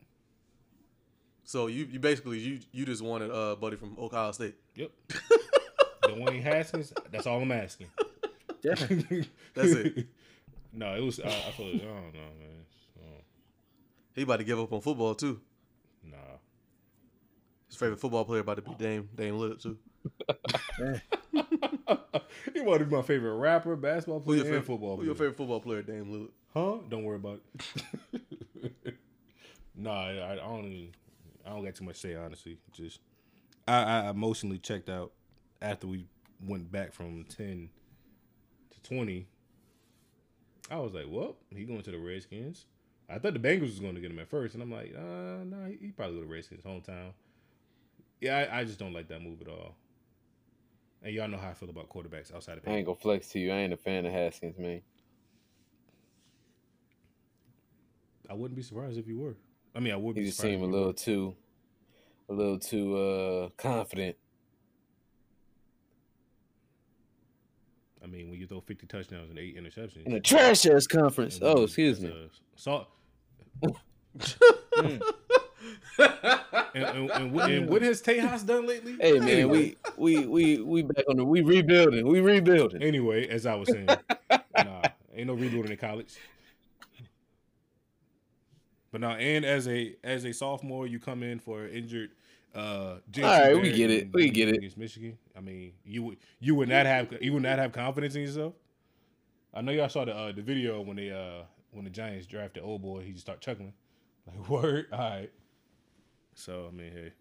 Speaker 4: So you, you basically you you just wanted uh buddy from Ohio State.
Speaker 3: Yep. Dwayne Haskins. That's all I'm asking.
Speaker 2: Dang.
Speaker 4: That's it.
Speaker 3: no, it was. Uh, I feel. I don't know, man. Oh,
Speaker 4: He about to give up on football too.
Speaker 3: nah.
Speaker 4: His favorite football player about to be Dame Dame Lillard too.
Speaker 3: he want to be my favorite rapper, basketball
Speaker 4: Who
Speaker 3: player,
Speaker 4: your
Speaker 3: and
Speaker 4: favorite
Speaker 3: football
Speaker 4: Who
Speaker 3: player.
Speaker 4: your favorite football player? Dame Lillard.
Speaker 3: Huh? Don't worry about it. nah, I, I don't. Even, I don't got too much to say honestly. Just I, I emotionally checked out after we went back from ten to twenty. I was like, "Well, he going to the Redskins." I thought the Bengals was going to get him at first, and I'm like, "Uh, no, he, he probably go to Redskins hometown." Yeah, I, I just don't like that move at all. And y'all know how I feel about quarterbacks outside of
Speaker 5: I ain't gonna flex to you. I ain't a fan of Haskins, man.
Speaker 3: I wouldn't be surprised if you were. I mean, I would be.
Speaker 5: He just seemed a little
Speaker 3: would.
Speaker 5: too, a little too uh confident.
Speaker 3: I mean, when you throw 50 touchdowns and eight interceptions.
Speaker 5: In a trash ass conference. Oh,
Speaker 3: when
Speaker 5: excuse me.
Speaker 3: a Salt.
Speaker 2: Mm.
Speaker 3: And, and, and, what- and what has Tejas done lately?
Speaker 5: Hey man, we we we we back on the we rebuilding. We rebuilding.
Speaker 3: Anyway, as I was saying, nah, ain't no rebuilding in college. But now, and as a as a sophomore, you come in for an injured. Uh, JT
Speaker 5: All right, we get it. We get it.
Speaker 3: against Michigan. I mean, you would you would not have you would not have confidence in yourself. I know y'all saw the uh, the video when they uh when the Giants drafted old boy, he just start chuckling like word. All right. So I mean, hey,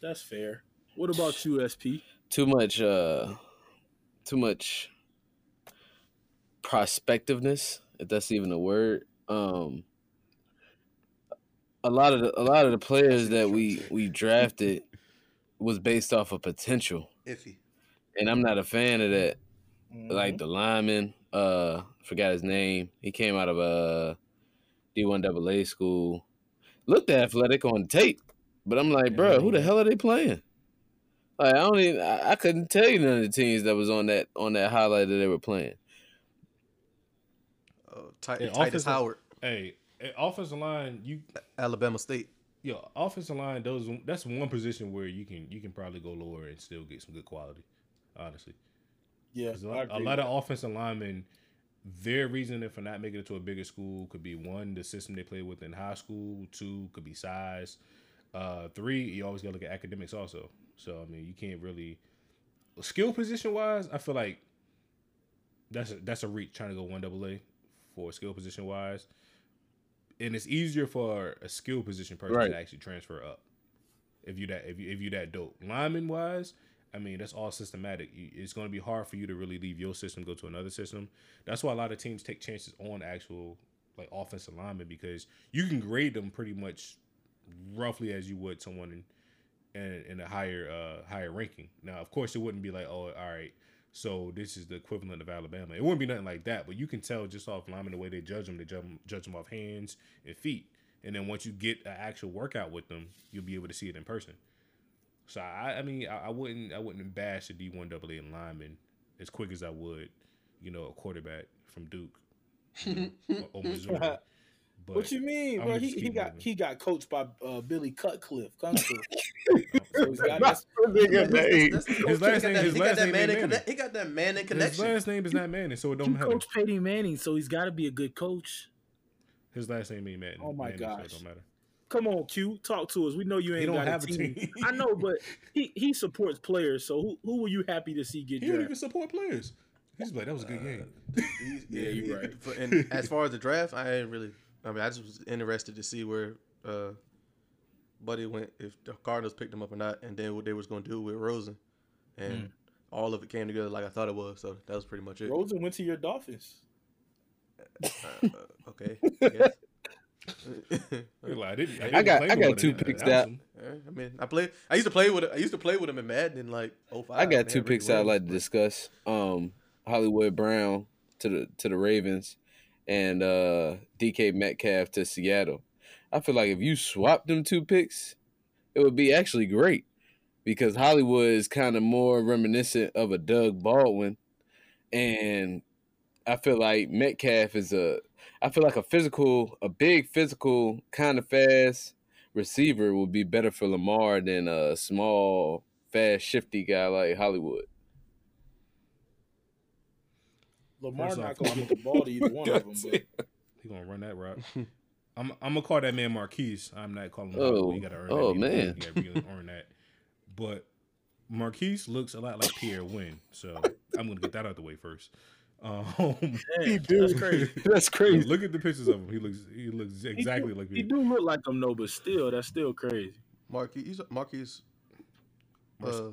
Speaker 2: That's fair. What about you, SP?
Speaker 5: Too much uh too much prospectiveness, if that's even a word. Um a lot of the, a lot of the players that we we drafted was based off of potential.
Speaker 4: Iffy.
Speaker 5: And I'm not a fan of that.
Speaker 2: Mm-hmm.
Speaker 5: Like the lineman, uh forgot his name. He came out of uh D1 AA school. Looked athletic on tape. But I'm like,
Speaker 3: Yeah,
Speaker 5: bro, who the hell are they playing? Like I don't even I, I couldn't tell you none of the teams that was on that on that highlight that they were playing.
Speaker 4: Uh, Tit-
Speaker 3: Yeah, Tytus
Speaker 4: Howard,
Speaker 3: hey, offensive line, you
Speaker 4: Alabama State.
Speaker 3: Yeah, offensive line, those that's one position where you can you can probably go lower and still get some good quality. Honestly,
Speaker 2: yeah,
Speaker 3: a lot, a lot of offensive linemen, their reason for not making it to a bigger school could be one, the system they play with in high school. Two, could be size. Uh, three, you always got to look at academics also. So I mean, you can't really skill position wise. I feel like that's a, that's a reach trying to go one double A for skill position wise, and it's easier for a skill position person
Speaker 5: Right.
Speaker 3: to actually transfer up if you that if you if you that dope lineman wise. I mean, that's all systematic. It's going to be hard for you to really leave your system, go to another system. That's why a lot of teams take chances on actual like offensive linemen because you can grade them pretty much roughly as you would someone in in, in a higher uh higher ranking. Now, of course, it wouldn't be like, oh, all right, so this is the equivalent of Alabama. It wouldn't be nothing like that, but you can tell just off linemen the way they judge them. They judge them, judge them off hands and feet, and then once you get an actual workout with them, you'll be able to see it in person. So I, I mean, I, I wouldn't, I wouldn't bash the D one AA lineman as quick as I would, you know, a quarterback from Duke you know, or, or Missouri. But
Speaker 2: what you mean, bro? He, he
Speaker 3: keep
Speaker 2: got
Speaker 3: moving.
Speaker 2: he got coached by uh, Billy Cutcliffe. Fu. so he's got that's,
Speaker 3: His last name- his
Speaker 4: he
Speaker 3: last
Speaker 4: got that
Speaker 3: name
Speaker 4: man
Speaker 3: Manning.
Speaker 4: connect- He got that man in
Speaker 3: his
Speaker 4: connection.
Speaker 3: last name is not Manning, so it don't
Speaker 2: you
Speaker 3: matter.
Speaker 2: coach Peyton Manning, so he's got to be a good coach.
Speaker 3: His last name ain't Manning.
Speaker 2: Oh my
Speaker 3: Manning, so
Speaker 2: gosh.
Speaker 3: it don't matter.
Speaker 2: Come on, Q, talk to us. We know you ain't
Speaker 3: don't
Speaker 2: got
Speaker 3: have
Speaker 2: a
Speaker 3: a
Speaker 2: team.
Speaker 3: team.
Speaker 2: I know, but he he supports players. So who who were you happy to see get
Speaker 3: He don't even support players. He's like, that was a good game.
Speaker 4: He's-
Speaker 2: Yeah, you
Speaker 4: he-
Speaker 2: right.
Speaker 4: for- And as far as the draft, I ain't really. I mean, I just was interested to see where uh, Buddy went, if the Cardinals picked him up or not, and then what they was going to do with Rosen, and
Speaker 2: Mm.
Speaker 4: all of it came together like I thought it was. So that was pretty much it.
Speaker 2: Rosen went to your Dolphins.
Speaker 4: Uh, uh, okay. I guess.
Speaker 3: He like, I, didn't,
Speaker 5: I
Speaker 3: didn't
Speaker 5: got- I got two picks
Speaker 3: announced
Speaker 5: out.
Speaker 4: I mean, I play. I used to play with. I used to play with him in Madden in like oh five.
Speaker 5: I got two picks
Speaker 4: Ricky
Speaker 5: I'd like to discuss. Um, Hollywood Brown to the to the Ravens, and uh, DK Metcalf to Seattle. I feel like if you swap them two picks, it would be actually great because Hollywood is kind of more reminiscent of a Doug Baldwin, and I feel like Metcalf is a. I feel like a physical, a big physical, kind of fast receiver would be better for Lamar than a small, fast, shifty guy like Hollywood.
Speaker 2: Lamar not gonna get the ball to either one of them. But
Speaker 3: He gonna run that route. I'm I'm gonna call that man Marquise. I'm not calling him.
Speaker 5: Oh,
Speaker 3: You gotta earn
Speaker 5: oh,
Speaker 3: that.
Speaker 5: man.
Speaker 3: you gotta really earn that. But Marquise looks a lot like Pierre Wynn, so I'm gonna get that out the way first. Um,
Speaker 2: damn, that's crazy.
Speaker 5: That's crazy.
Speaker 3: look at the pictures of him. He looks he looks
Speaker 2: He
Speaker 3: exactly
Speaker 2: do-
Speaker 3: like
Speaker 2: he do look like him though, but still, that's still crazy.
Speaker 4: Marquise. Marquise. Uh,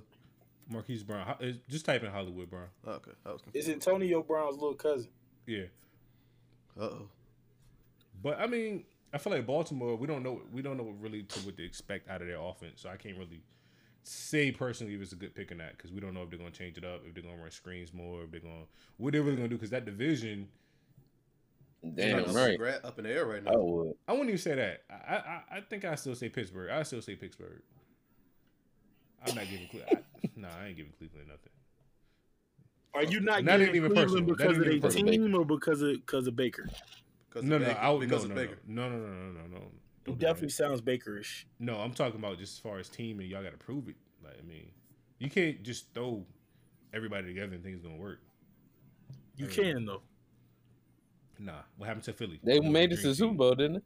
Speaker 3: Marquise Brown. Just type in Hollywood Brown.
Speaker 4: okay, I was
Speaker 2: Is
Speaker 4: confused.
Speaker 2: Antonio Brown's little cousin?
Speaker 3: Yeah.
Speaker 4: Uh oh.
Speaker 3: But I mean, I feel like Baltimore. We don't know. We don't know really to what to expect out of their offense. So I can't really say personally if it's a good pick or not because we don't know if they're going to change it up, if they're going to run screens more, if they're going to what they're really going to do. Because that division,
Speaker 5: Damn right.
Speaker 4: Up in the air right now.
Speaker 5: I would.
Speaker 3: I wouldn't even say that. I I, I think I still say Pittsburgh. I still say Pittsburgh. I'm not giving. Cle- I, nah, I ain't giving Cleveland nothing.
Speaker 2: Are you not,
Speaker 3: Not
Speaker 2: giving
Speaker 3: even
Speaker 2: Cleveland
Speaker 3: personal.
Speaker 2: Because of
Speaker 3: even
Speaker 2: their team or because of because of Baker?
Speaker 4: 'Cause
Speaker 3: No,
Speaker 4: of
Speaker 3: no,
Speaker 4: Baker-
Speaker 3: I would, no,
Speaker 4: because
Speaker 3: no,
Speaker 4: of
Speaker 3: no,
Speaker 4: Baker.
Speaker 3: no, no, no, no, no, no.
Speaker 2: It
Speaker 3: Don't do
Speaker 2: definitely
Speaker 3: that.
Speaker 2: sounds Bakerish.
Speaker 3: No, I'm talking about just as far as team, and y'all got to prove it. Like, I mean, you can't just throw everybody together and think it's gonna work.
Speaker 2: You
Speaker 3: Mm.
Speaker 2: can though.
Speaker 3: Nah, what happened to Philly?
Speaker 5: They made it to the Super. Bowl, didn't they?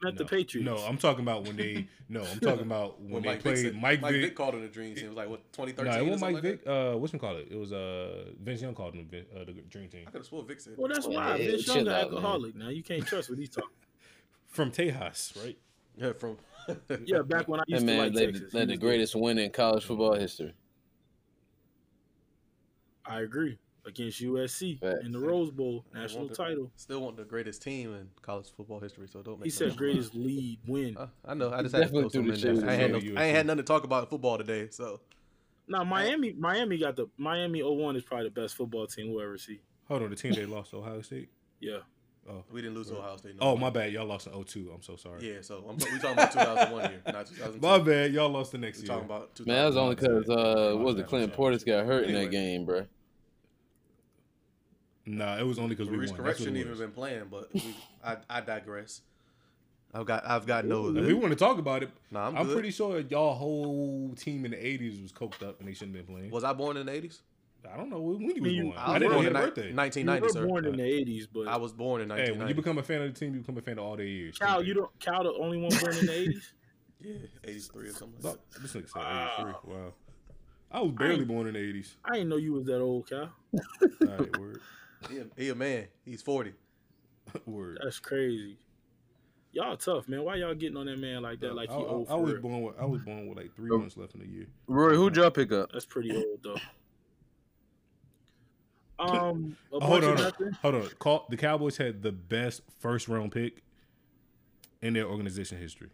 Speaker 2: It meant
Speaker 3: No.
Speaker 2: the Patriots.
Speaker 3: No, I'm talking about when they. No, I'm talking about when,
Speaker 4: When
Speaker 3: they
Speaker 4: Mike Vick,
Speaker 3: played
Speaker 4: said,
Speaker 3: Mike,
Speaker 4: Mike
Speaker 3: Vick.
Speaker 4: Vick called it a dream team. It was like what 2013.
Speaker 3: No, it wasn't
Speaker 4: something
Speaker 3: Mike
Speaker 4: like
Speaker 3: Vick. Uh, what's call it? It was uh Vince Young called him uh, the Dream Team?
Speaker 4: I could have swore Vick said.
Speaker 2: Well, that's
Speaker 5: Well,
Speaker 2: why.
Speaker 5: yeah,
Speaker 2: Vince
Speaker 5: chill
Speaker 2: Young's an
Speaker 5: out, man.
Speaker 2: alcoholic. Now you can't trust what he's talking.
Speaker 3: from Tejas, right?
Speaker 4: yeah, from
Speaker 2: Yeah, back when I
Speaker 5: Hey
Speaker 2: used to
Speaker 5: man,
Speaker 2: like
Speaker 5: led,
Speaker 2: Texas.
Speaker 5: led
Speaker 2: he
Speaker 5: the greatest win in college football history.
Speaker 2: I agree. Against USC
Speaker 5: Facts.
Speaker 2: in the Rose Bowl
Speaker 4: I
Speaker 2: national
Speaker 4: the-
Speaker 2: title.
Speaker 4: Still want the greatest team in college football history. So don't make.
Speaker 2: He
Speaker 4: no
Speaker 2: said
Speaker 4: difference.
Speaker 2: greatest lead win.
Speaker 4: Uh, I know. I just had to
Speaker 5: definitely
Speaker 4: throw some
Speaker 5: the
Speaker 4: in there. I ain't, had no, I ain't had nothing to talk about in football today. So
Speaker 2: Now Miami, Miami got the Miami 01 is probably the best football team we'll ever see.
Speaker 3: Hold on, the team they lost to Ohio State.
Speaker 2: Yeah,
Speaker 3: Oh,
Speaker 4: we didn't lose to Ohio State. No
Speaker 3: oh
Speaker 4: more.
Speaker 3: my bad. Y'all lost in 02. I'm so sorry.
Speaker 4: Yeah. So I'm, we talking about 2001 here, not 2002.
Speaker 3: My bad. Y'all lost the next
Speaker 4: We
Speaker 3: year.
Speaker 4: talking about 2001.
Speaker 5: Man, that was only because uh, what was
Speaker 3: bad,
Speaker 5: it? Clinton
Speaker 3: my
Speaker 5: Portis got hurt in that game, bro.
Speaker 3: Nah, it was only because we
Speaker 4: Maurice
Speaker 3: won. That's
Speaker 4: Correction even been playing, but we, I, I digress. I've got I've got no.
Speaker 3: If we want to talk about it,
Speaker 4: Nah, I'm
Speaker 3: I'm,
Speaker 4: good.
Speaker 3: pretty sure y'all whole team in the 80s was coked up and they shouldn't have been playing.
Speaker 4: Was I born in the 80s?
Speaker 3: I don't know when you was
Speaker 2: You-
Speaker 3: born.
Speaker 2: I
Speaker 3: I, didn't know
Speaker 2: born
Speaker 3: you
Speaker 2: in
Speaker 3: had a
Speaker 4: ni-
Speaker 3: birthday.
Speaker 2: you
Speaker 4: 1990,
Speaker 2: were
Speaker 4: sir.
Speaker 2: born in the 80s, but
Speaker 4: I was born in
Speaker 3: Hey,
Speaker 4: 1990.
Speaker 3: when you become a fan of the team, you become a fan of all their years.
Speaker 2: Cal, you don't Cal the only one born in the 80s.
Speaker 4: yeah, 83 or something. Like that.
Speaker 3: this nigga said 83. Ah. Wow. I was barely born in the 80s.
Speaker 2: I didn't know you was that old, Cal.
Speaker 3: All right, word.
Speaker 4: He a, he a man. He's 40.
Speaker 3: Word.
Speaker 2: That's crazy. Y'all tough, man. Why y'all getting on that man like that? Like he
Speaker 3: I, I-
Speaker 2: old
Speaker 3: I
Speaker 2: for
Speaker 3: was
Speaker 2: real?
Speaker 3: born with I was born with like three months left in the year.
Speaker 5: Roy, who'd y'all pick up?
Speaker 2: That's pretty old though. Um, a
Speaker 3: Oh, hold on,
Speaker 2: nothing.
Speaker 3: hold on. Call, the Cowboys had the best first round pick in their organization history.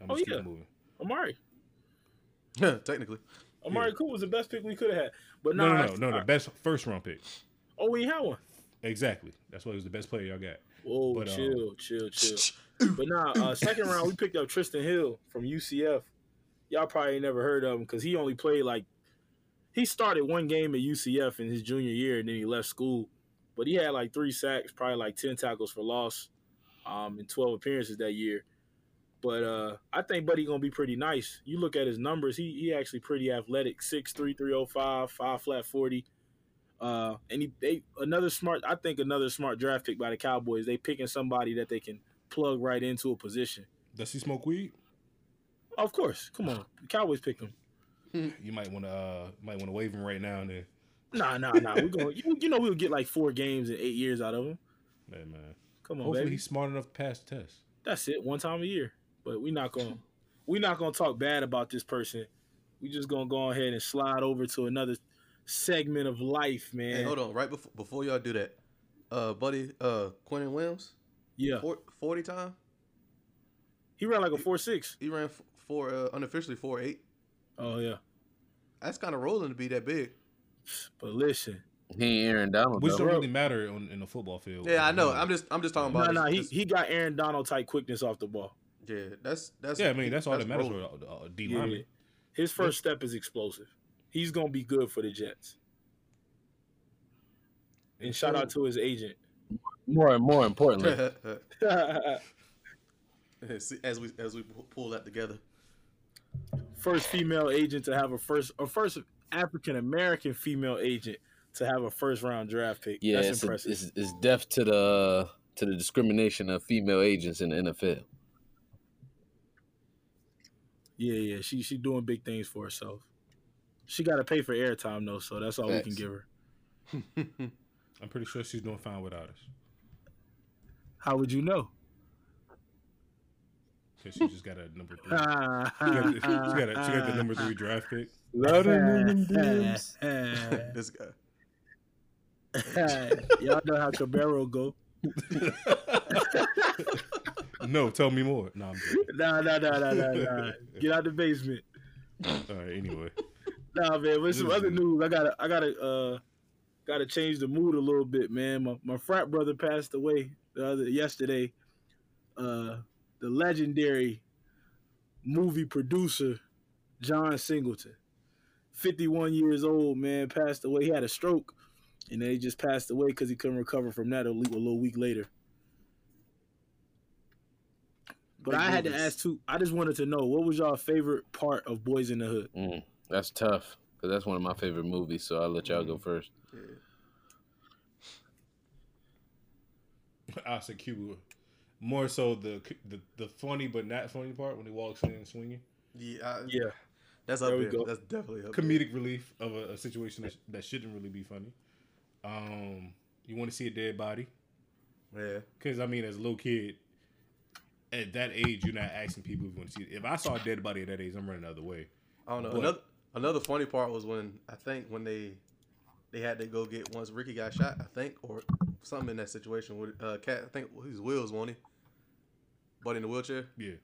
Speaker 3: I'm
Speaker 2: Oh,
Speaker 3: just keep
Speaker 2: yeah.
Speaker 3: moving.
Speaker 2: Amari.
Speaker 4: Technically.
Speaker 2: Amari
Speaker 3: Yeah.
Speaker 2: Cooper was the best pick we could have had. But
Speaker 3: No,
Speaker 2: nah,
Speaker 3: no, no, no. The best first round pick.
Speaker 2: Oh, we had one.
Speaker 3: Exactly. That's why he was the best player y'all got.
Speaker 2: Whoa,
Speaker 3: But, um,
Speaker 2: chill, chill, chill. but nah, uh, second round we picked up Trysten Hill from UCF. Y'all probably never heard of him because he only played like he started one game at UCF in his junior year and then he left school. But he had like three sacks, probably like ten tackles for loss, um, in twelve appearances that year. But uh, I think Buddy gonna be pretty nice. You look at his numbers; he he actually pretty athletic. 6'3", 305, five flat forty. Uh, and he they another smart. I think another smart draft pick by the Cowboys. They picking somebody that they can plug right into a position.
Speaker 3: Does he smoke weed?
Speaker 2: Of course, come on, the Cowboys pick him.
Speaker 3: You might want to uh might want to wave him right now and then.
Speaker 2: Nah, nah, nah. We're going. You, you know we'll get like four games in eight years out of him.
Speaker 3: Man, man.
Speaker 2: Come on,
Speaker 3: Hopefully
Speaker 2: baby.
Speaker 3: he's smart enough to pass the test.
Speaker 2: That's it. One time a year. But we're not gonna we not gonna talk bad about this person. We just gonna go ahead and slide over to another segment of life, man.
Speaker 4: Hey, hold on. Right before before y'all do that, uh, buddy, uh, Quinnen Williams,
Speaker 2: Yeah,
Speaker 4: four, 40 time.
Speaker 2: he ran like a four six.
Speaker 4: He ran f- four uh, unofficially four eight.
Speaker 2: Oh yeah,
Speaker 4: That's kind of rolling to be that big.
Speaker 2: but listen,
Speaker 5: He ain't Aaron Donald.
Speaker 3: Which
Speaker 5: though.
Speaker 3: don't really matter on, in the football field.
Speaker 4: Yeah, I know. I'm just I'm just talking
Speaker 2: no,
Speaker 4: about.
Speaker 2: no,
Speaker 4: this-
Speaker 2: he he got Aaron Donald type quickness off the ball.
Speaker 4: yeah, that's that's.
Speaker 3: Yeah, I mean that's all that matters
Speaker 4: rolling.
Speaker 3: for uh, D
Speaker 2: Yeah,
Speaker 3: lineman.
Speaker 2: his first step is explosive. He's gonna be good for the Jets. And shout out to his agent.
Speaker 5: More and more importantly,
Speaker 4: as we as we pull that together.
Speaker 2: first female agent to have a first or first African American female agent to have a first round draft pick.
Speaker 5: yeah,
Speaker 2: That's
Speaker 5: it's, a, it's it's deaf to the to the discrimination of female agents in the NFL.
Speaker 2: yeah, yeah. She she doing big things for herself. She got to pay for airtime though, so that's all we can give her.
Speaker 3: I'm pretty sure she's doing fine without us
Speaker 2: How would you know?
Speaker 3: because she just got a number three. She got, the, she got, a, she got the number three draft pick.
Speaker 4: this guy.
Speaker 2: Y'all know how Cabero go.
Speaker 3: No, tell me more. No, I'm good.
Speaker 2: Nah, nah, nah, nah, nah, nah. Get out the basement.
Speaker 3: All right. Anyway,
Speaker 2: Nah, man. With some other news, I gotta, I gotta, uh, got to change the mood a little bit, man. My, my frat brother passed away the other yesterday. Uh, the legendary movie producer John Singleton, 51 years old, man, passed away. He had a stroke, and then he just passed away because he couldn't recover from that a, le- a little week later. But
Speaker 4: Big
Speaker 2: I had to ask too. I just wanted to know what was y'all favorite part of Boyz n the Hood?
Speaker 5: Mm, that's tough because that's one of my favorite movies. So I'll let y'all go first.
Speaker 3: I said Cuba. More so the, the the funny but not funny part when he walks in and swinging.
Speaker 4: Yeah, I,
Speaker 2: Yeah,
Speaker 4: that's up
Speaker 2: There we
Speaker 4: there.
Speaker 2: go.
Speaker 4: That's definitely up
Speaker 3: Comedic relief of a, a situation that, that shouldn't really be funny. Um, you want to see a dead body.
Speaker 4: Yeah.
Speaker 3: because I mean, as a little kid, at that age, you're not asking people if you want to see. It. If I saw a dead body at that age, I'm running the other way.
Speaker 4: I don't know.
Speaker 3: But-
Speaker 4: another another funny part was when I think when they they had to go get once Ricky got shot, I think, or something in that situation with uh cat. I think his wheels, wasn't he? But in the wheelchair.
Speaker 3: Yeah.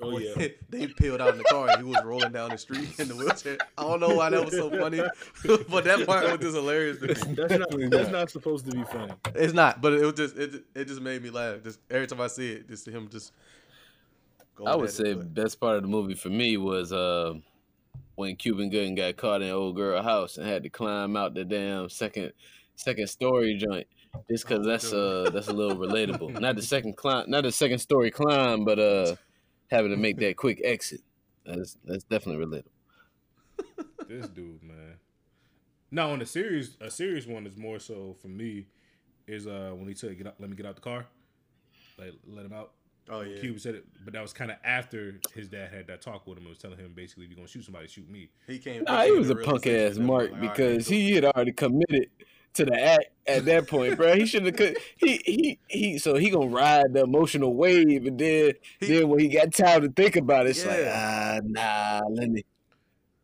Speaker 2: oh
Speaker 4: When
Speaker 2: yeah.
Speaker 4: they peeled out in the car and he was rolling down the street in the wheelchair. I don't know why that was so funny, but that part was just hilarious to me.
Speaker 2: That's not that's not supposed to be funny.
Speaker 4: It's not, but it was just it, it just made me laugh. Just every time I see it, just him just. going
Speaker 5: I would
Speaker 4: at it,
Speaker 5: say
Speaker 4: but-
Speaker 5: best part of the movie for me was uh, when Cuba Gooding got caught in old girl house and had to climb out the damn second second story joint. Just cause
Speaker 4: Oh,
Speaker 5: that's uh that's a little relatable. Not the second climb, not the second story climb, but uh having to make that quick exit. That's that's definitely relatable.
Speaker 3: this dude, man. Now on the serious, a serious one is more so for me is uh when he said get out, let me get out the car, like let him out.
Speaker 4: Oh yeah.
Speaker 3: Cuba said it, but that was kind of after his dad had that talk with him. and was telling him basically, if you're gonna shoot somebody, shoot me.
Speaker 4: He came.
Speaker 5: Nah, he was a punk ass Mark because he had already committed to the act at that point, bro. He should have he he he so he gonna ride the emotional wave and then
Speaker 4: He-
Speaker 5: then when he got time to think about it, it's like
Speaker 4: Yeah.
Speaker 5: ah nah, let me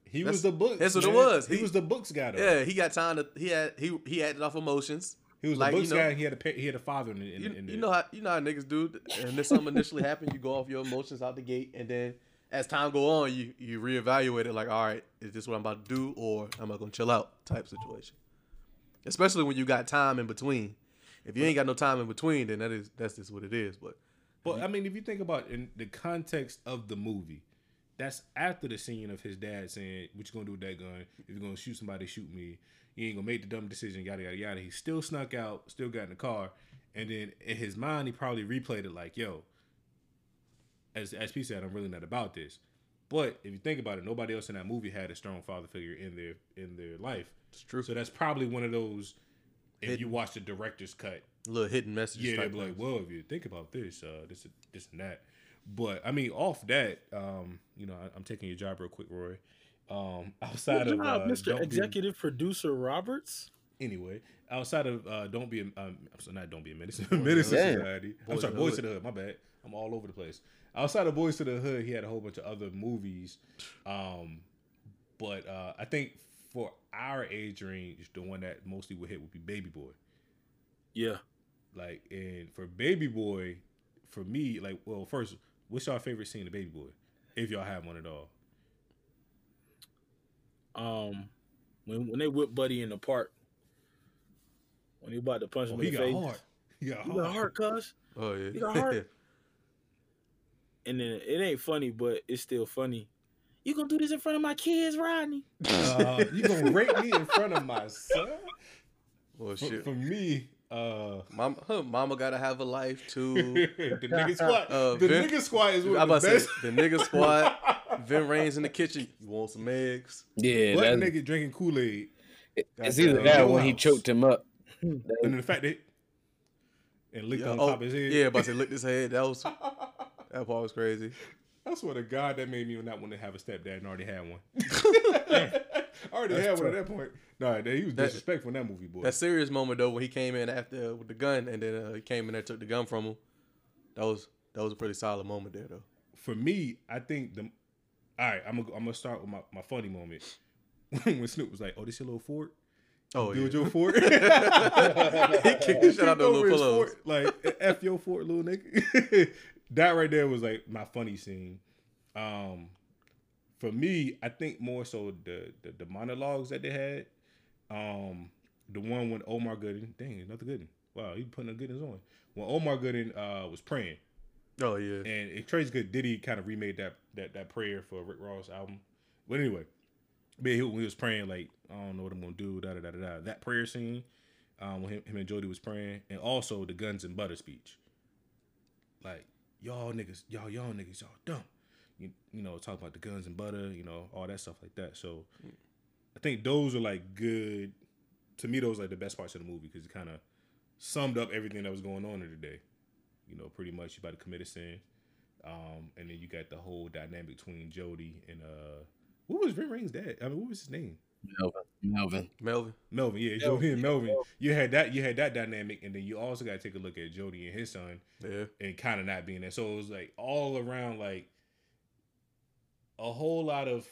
Speaker 3: He
Speaker 4: That's-
Speaker 3: was the book.
Speaker 4: that's what it was.
Speaker 3: He,
Speaker 4: He-
Speaker 3: was the books guy. Though.
Speaker 4: Yeah, he got time to. He had he he acted off emotions.
Speaker 3: He was
Speaker 4: like,
Speaker 3: the
Speaker 4: you
Speaker 3: books
Speaker 4: know-
Speaker 3: guy. And he had a he had a father in, the- in,
Speaker 4: You,
Speaker 3: the- in
Speaker 4: you know how you know how niggas do, and then something initially happened. You go off your emotions out the gate, and then as time go on, you you reevaluate it. Like, all right, is this what I'm about to do, or am I gonna chill out? Type situation. Especially when you got time in between. If you ain't got no time in between, then that is that's just what it is. But
Speaker 3: But I mean, if you think about in the context of the movie, that's after the scene of his dad saying, "What you gonna do with that gun? If you're gonna shoot somebody, shoot me. You ain't gonna make the dumb decision." Yada yada yada. He still snuck out, still got in the car, and then in his mind, he probably replayed it like, "Yo, as as P said, I'm really not about this." But if you think about it, nobody else in that movie had a strong father figure in their in their life.
Speaker 4: it's true.
Speaker 3: So that's probably one of those. If you watch the director's cut,
Speaker 4: little hidden messages.
Speaker 3: yeah, they'd be like, well, if you think about this, uh, this, this, and that. But I mean, off that, um, you know, I, I'm taking your job real quick, Roy. Um, outside
Speaker 2: Good
Speaker 3: of
Speaker 2: job,
Speaker 3: uh,
Speaker 2: Mr.
Speaker 3: Don't Be-
Speaker 2: Executive Producer Roberts.
Speaker 3: anyway, outside of uh, don't be a, um, I'm sorry, not don't be a menace, menace society. I'm sorry, Boys to the Hood. My bad. I'm all over the place. Outside of Boys to the Hood, he had a whole bunch of other movies. Um, but uh, I think for our age range, the one that mostly would hit would be Baby Boy.
Speaker 2: Yeah.
Speaker 3: Like, and for Baby Boy, for me, like, well, first, what's your favorite scene of Baby Boy, if y'all have one at all?
Speaker 2: Um, when when they whip Buddy in the park, when he about to punch
Speaker 3: Oh,
Speaker 2: him
Speaker 3: he
Speaker 2: in the face,
Speaker 3: hard. He got
Speaker 2: you
Speaker 3: hard.
Speaker 2: got heart, cuz.
Speaker 4: Oh yeah.
Speaker 2: You got heart? And then it ain't funny, but it's still funny. You gonna do this in front of my kids, Rodney?
Speaker 3: Uh, you gonna rape me in front of my son?
Speaker 4: well,
Speaker 3: For,
Speaker 4: shit.
Speaker 3: for me, uh,
Speaker 4: Mama, her mama gotta have a life too.
Speaker 3: the nigga squad.
Speaker 4: Uh,
Speaker 3: the
Speaker 4: Vin-
Speaker 3: nigga squad is one
Speaker 4: I'm
Speaker 3: of
Speaker 4: about
Speaker 3: the best.
Speaker 4: say the nigga squad. Ving Rhames in the kitchen. You want some eggs?
Speaker 5: Yeah,
Speaker 3: Black
Speaker 5: that,
Speaker 3: nigga drinking Kool Aid,
Speaker 5: it's either
Speaker 4: Goddamn.
Speaker 5: that or when he choked him up.
Speaker 3: and the fact that and licked
Speaker 4: Yeah,
Speaker 3: on
Speaker 4: oh,
Speaker 3: top of his head.
Speaker 4: yeah, but to licked his head. That was that part was crazy.
Speaker 3: I swear to God, that made me not want to have a stepdad and already had one. I already
Speaker 2: That's
Speaker 3: had one at that point. No, he was
Speaker 4: That-
Speaker 3: disrespectful in that movie, boy.
Speaker 4: That serious moment though, when he came in after with the gun, and then uh, he came in there took the gun from him. That was that was a pretty solid moment there though.
Speaker 3: For me, I think the. All right, I'm gonna I'm gonna start with my, my funny moment when Snoop was like, "Oh, this is your little fort."
Speaker 4: Oh
Speaker 3: Build
Speaker 4: yeah.
Speaker 3: your fort.
Speaker 4: the out those little pillows.
Speaker 3: fort, like f your fort, little nigga. that right there was like my funny scene. Um, for me, I think more so the the, the monologues that they had. Um, the one when Omar Gooding, dang, another Gooding. Wow, he putting a Goodings on. When Omar Gooding uh, was praying,
Speaker 4: Oh yeah.
Speaker 3: and it Trey's good. Diddy kind of remade that that that prayer for Rick Ross album. But anyway, but he, he was praying, like I don't know what I'm gonna do, da da da da da. That prayer scene, um, when him, him and Jody was praying, and also the guns and butter speech. Like y'all niggas, y'all y'all niggas, y'all dumb. You you know talk about the guns and butter, you know all that stuff like that. So I think those are like good. To me, those are like the best parts of the movie because it kind of summed up everything that was going on in the day you know, pretty much you about to commit a sin. Um, and then you got the whole dynamic between Jody and uh, what was Ring Ring's dad? I mean, what was his name?
Speaker 5: Melvin. Melvin.
Speaker 4: Melvin.
Speaker 3: Melvin. Yeah, Jody and Melvin. You had that. You had that dynamic, and then you also got to take a look at Jody and his son,
Speaker 4: Yeah.
Speaker 3: and kind of not being there. So it was like all around, like a whole lot of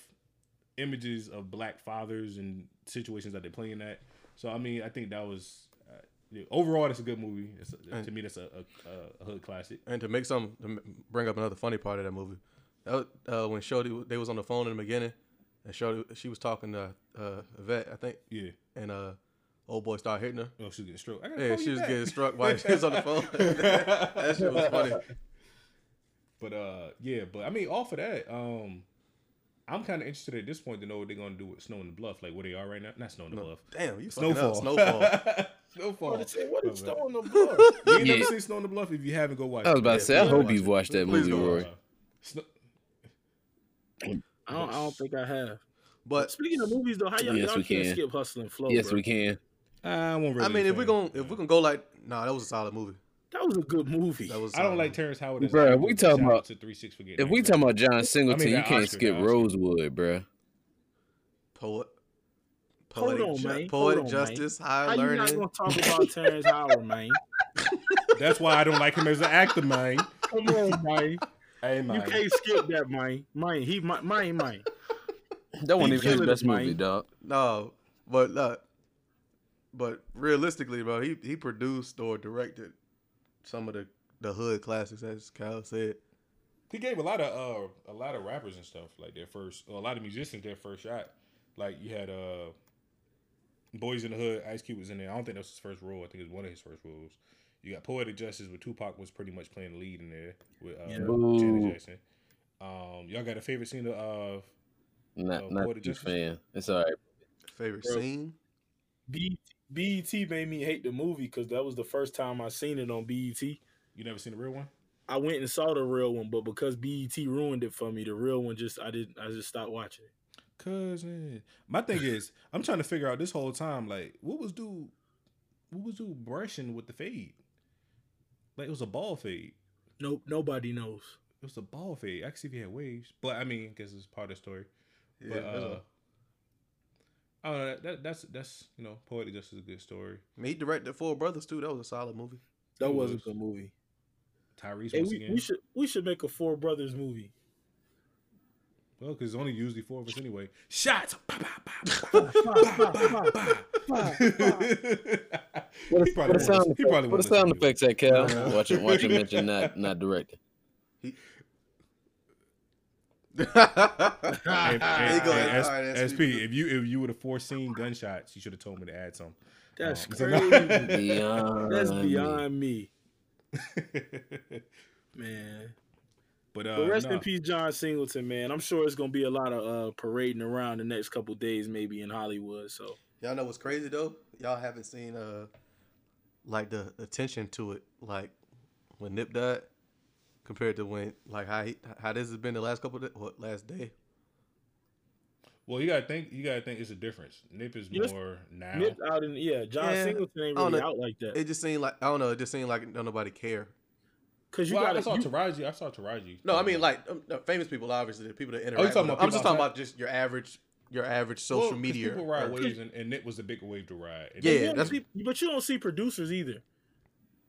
Speaker 3: images of black fathers and situations that they're playing at. So I mean, I think that was. Yeah, overall, it's a good movie. It's a, to me, that's a, a, a hood classic.
Speaker 4: And to make some to bring up another funny part of that movie, that uh, when Shorty they was on the phone in the beginning, and Shorty she was talking to uh, Yvette, I think,
Speaker 3: Yeah.
Speaker 4: and uh, old boy started hitting her.
Speaker 3: Oh, she was getting struck. I
Speaker 4: Yeah, she was
Speaker 3: back.
Speaker 4: getting struck while she was on the phone. that shit was funny.
Speaker 3: But uh, yeah, but I mean, off of that, um, I'm kind of interested at this point to know what they're gonna do with Snow in the Bluff, like where they are right now. Not Snow in the Bluff.
Speaker 4: Damn, you fucking
Speaker 3: Snowfall.
Speaker 4: up. Snowfall.
Speaker 3: Snowfall.
Speaker 2: What is it? What
Speaker 3: My
Speaker 2: is
Speaker 3: bad.
Speaker 2: Snow on the Bluff?
Speaker 3: You ain't
Speaker 5: Yeah.
Speaker 3: never seen Snow in the Bluff? If you haven't, go watch.
Speaker 5: I was
Speaker 3: it.
Speaker 5: about to say, I hope
Speaker 3: watch
Speaker 5: you've
Speaker 3: it.
Speaker 5: watched that
Speaker 4: Please
Speaker 5: movie,
Speaker 4: go.
Speaker 5: Roy.
Speaker 3: Snow-
Speaker 2: I don't, I don't think I have.
Speaker 4: But
Speaker 2: Speaking of movies, though, how y'all,
Speaker 5: Yes,
Speaker 2: y'all
Speaker 5: we
Speaker 2: can't
Speaker 5: can.
Speaker 2: skip Hustle and Flow?
Speaker 5: Yes,
Speaker 2: bro.
Speaker 5: we can.
Speaker 3: I won't really.
Speaker 4: I mean, if we
Speaker 3: defend.
Speaker 4: gon' if we can go like, nah, that was a solid movie.
Speaker 2: That was a good movie.
Speaker 4: That was. a
Speaker 3: I don't
Speaker 4: solid
Speaker 3: like. Terrence Howard. as
Speaker 5: Bruh, if we
Speaker 3: actor.
Speaker 5: talking about-
Speaker 3: to three six for getting
Speaker 5: If we
Speaker 3: right.
Speaker 5: talking about John Singleton,
Speaker 3: that
Speaker 5: you can't
Speaker 3: Oscar,
Speaker 5: skip. Rosewood, bruh.
Speaker 4: poet.
Speaker 2: Hold
Speaker 4: Poetic,
Speaker 2: on,
Speaker 4: ju-
Speaker 2: man.
Speaker 4: poetic
Speaker 2: Hold on, man.
Speaker 4: justice, high
Speaker 2: How you not gonna talk about Terrence Howard, man?
Speaker 3: that's why I don't like him as an actor, man.
Speaker 2: Come on, man.
Speaker 3: Hey,
Speaker 2: You can't skip that, man. Man, he, man, man, man.
Speaker 5: That wasn't even his best movie, dog.
Speaker 4: No, but uh, but realistically, bro, he he produced or directed some of the the hood classics, as Kyle said.
Speaker 3: He gave a lot of uh a lot of rappers and stuff like their first a lot of musicians their first shot. Like you had uh Boyz n the Hood, Ice Cube was in there. I don't think that was his first role. I think it was one of his first roles. You got Poetic Justice with Tupac was pretty much playing the lead in there with uh,
Speaker 2: Yeah.
Speaker 3: Janet Jackson. Um, y'all got a favorite scene of uh,
Speaker 5: Not,
Speaker 3: Uh,
Speaker 5: not
Speaker 3: Poetic Justice?
Speaker 5: fan. It's all right.
Speaker 4: Favorite
Speaker 2: Bro.
Speaker 4: scene?
Speaker 2: B- BET made me hate the movie because that was the first time I seen it on BET.
Speaker 3: you never seen the real one?
Speaker 2: I went and saw the real one, but because BET ruined it for me, the real one just I didn't. I just stopped watching it.
Speaker 3: Cousin. My thing is, I'm trying to figure out this whole time, like, what was dude, what was dude brushing with the fade? Like it was a ball fade.
Speaker 2: Nope, nobody knows.
Speaker 3: It was a ball fade. I can see if he had waves, but I mean, I guess it's part of the story.
Speaker 4: Yeah,
Speaker 3: but uh,
Speaker 4: a-
Speaker 3: I don't. That, that, that's that's you know, poetic justice is a good story.
Speaker 4: I mean, he directed Four Brothers too. That was a solid movie.
Speaker 2: That
Speaker 3: It
Speaker 2: was a good movie.
Speaker 3: Tyrese
Speaker 2: Hey,
Speaker 3: once
Speaker 2: we,
Speaker 3: again.
Speaker 2: we should we should make a Four Brothers movie.
Speaker 3: well, because it's only usually four of us anyway. Shots.
Speaker 2: What
Speaker 5: a,
Speaker 3: probably
Speaker 5: what a sound,
Speaker 3: won't-
Speaker 5: effect-
Speaker 3: probably
Speaker 5: what sound
Speaker 3: listen to it.
Speaker 5: effects at Cal? Watch it. Watch it mention not not directing.
Speaker 3: Hey,
Speaker 4: There
Speaker 3: hey,
Speaker 4: you go.
Speaker 3: hey,
Speaker 4: All right,
Speaker 3: S-
Speaker 4: that's
Speaker 3: SP, if you if you would have foreseen gunshots, you should have told me to add some.
Speaker 2: That's
Speaker 3: Um,
Speaker 2: crazy.
Speaker 5: Beyond.
Speaker 2: That's
Speaker 5: me.
Speaker 2: beyond me, man.
Speaker 3: but uh,
Speaker 2: But rest
Speaker 3: nah.
Speaker 2: in peace, John Singleton, man. I'm sure it's gonna be a lot of uh, parading around the next couple days, maybe in Hollywood. So
Speaker 4: Y'all know what's crazy though? Y'all haven't seen uh like the attention to it, like when Nip died, compared to when like how he, how this has been the last couple of what last day.
Speaker 3: Well, you gotta think. You gotta think it's a difference. Nip is
Speaker 2: Yes.
Speaker 3: more now.
Speaker 2: Nip out in yeah, John
Speaker 4: Yeah,
Speaker 2: Singleton ain't really out like that.
Speaker 4: It just seemed like I don't know. It just seemed like don't nobody care.
Speaker 2: Cause you
Speaker 3: well,
Speaker 2: got
Speaker 3: I saw
Speaker 2: to
Speaker 3: Taraji. I saw Taraji.
Speaker 4: No, I mean like um, no, famous people, obviously, the people that interact.
Speaker 3: Oh, talking
Speaker 4: with
Speaker 3: about.
Speaker 4: I'm just talking
Speaker 3: outside?
Speaker 4: about just your average, your average
Speaker 3: Well,
Speaker 4: media.
Speaker 3: People ride
Speaker 4: or-
Speaker 3: waves, and, and Nip was the big wave to ride. And
Speaker 4: Yeah,
Speaker 2: you
Speaker 4: that's-
Speaker 2: see, but you don't see producers either.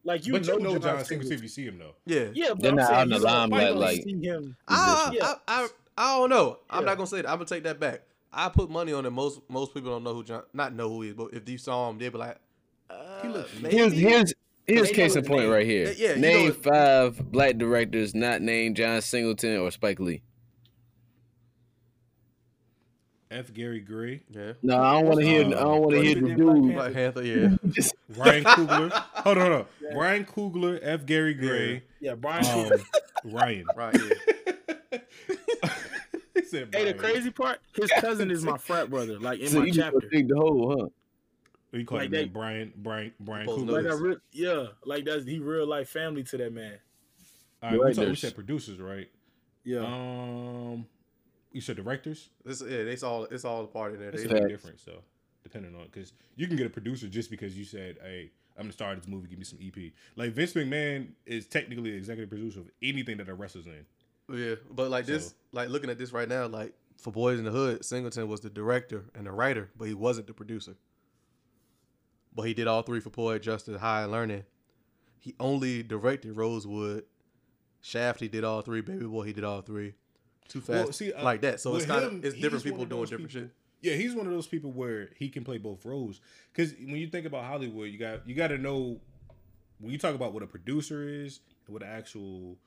Speaker 2: Like you
Speaker 3: but
Speaker 2: know,
Speaker 3: you know John
Speaker 2: Singleton.
Speaker 3: Singleton if you see him though.
Speaker 4: yeah.
Speaker 2: Yeah, but
Speaker 5: They're
Speaker 2: I'm
Speaker 5: not
Speaker 2: saying
Speaker 5: out in the
Speaker 2: you don't-
Speaker 5: limelight like-
Speaker 2: see him.
Speaker 4: I,
Speaker 2: Yeah.
Speaker 4: I, I, I don't know. I'm not gonna say that. I'm gonna take that back. I put money on it. Most most people don't know who John, not know who he is, but if you saw him, they'd be like, uh,
Speaker 3: looks-
Speaker 4: maybe.
Speaker 5: Here's here's here's
Speaker 2: They
Speaker 5: case in point
Speaker 2: name.
Speaker 5: right here.
Speaker 4: Yeah, you
Speaker 5: name
Speaker 4: know-
Speaker 5: five black directors not named John Singleton or Spike Lee.
Speaker 3: F. Gary Gray,
Speaker 4: Yeah.
Speaker 5: No, I don't want to hear. I don't want to hear
Speaker 2: is
Speaker 5: the
Speaker 2: it, Black
Speaker 5: dude.
Speaker 4: Black Panther, yeah.
Speaker 3: Ryan Coogler. hold on, hold on. Ryan Coogler, F. Gary Gray,
Speaker 2: Yeah, Brian.
Speaker 3: um, Ryan.
Speaker 4: right, yeah.
Speaker 3: he said
Speaker 2: hey, the crazy part, his cousin is my frat brother. Like in
Speaker 5: So
Speaker 2: my
Speaker 5: you just
Speaker 2: chapter.
Speaker 5: dig the hole, huh?
Speaker 3: He called
Speaker 2: like
Speaker 3: him
Speaker 2: they-
Speaker 3: Brian, Brian, Brian Coogler.
Speaker 2: Like I re- yeah, like that's he real life family to that man.
Speaker 3: All right, we, talk, we said producers, right?
Speaker 2: Yeah.
Speaker 3: Um, you said directors.
Speaker 4: This, yeah, it's all it's all a part of there.
Speaker 3: It's
Speaker 4: They,
Speaker 3: a big
Speaker 5: Facts.
Speaker 3: difference, though, depending on because you can get a producer just because you said, "Hey, I'm gonna star this movie. Give me some EP." Like Vince McMahon is technically the executive producer of anything that a wrestler's in.
Speaker 4: yeah, but like this, like looking at this right now, like for Boyz n the Hood, Singleton was the director and the writer, but he wasn't the producer. But he did all three for Poet Justice, Higher Learning. He only directed Rosewood. Shaft, he did all three. Baby Boy, he did all three. Too fast,
Speaker 3: Well, see, uh,
Speaker 4: like that. So it's kind of it's different people doing different
Speaker 3: people-
Speaker 4: shit.
Speaker 3: Yeah, he's one of those people where he can play both roles. Because when you think about Hollywood, you got you got to know when you talk about what a producer is and what an actual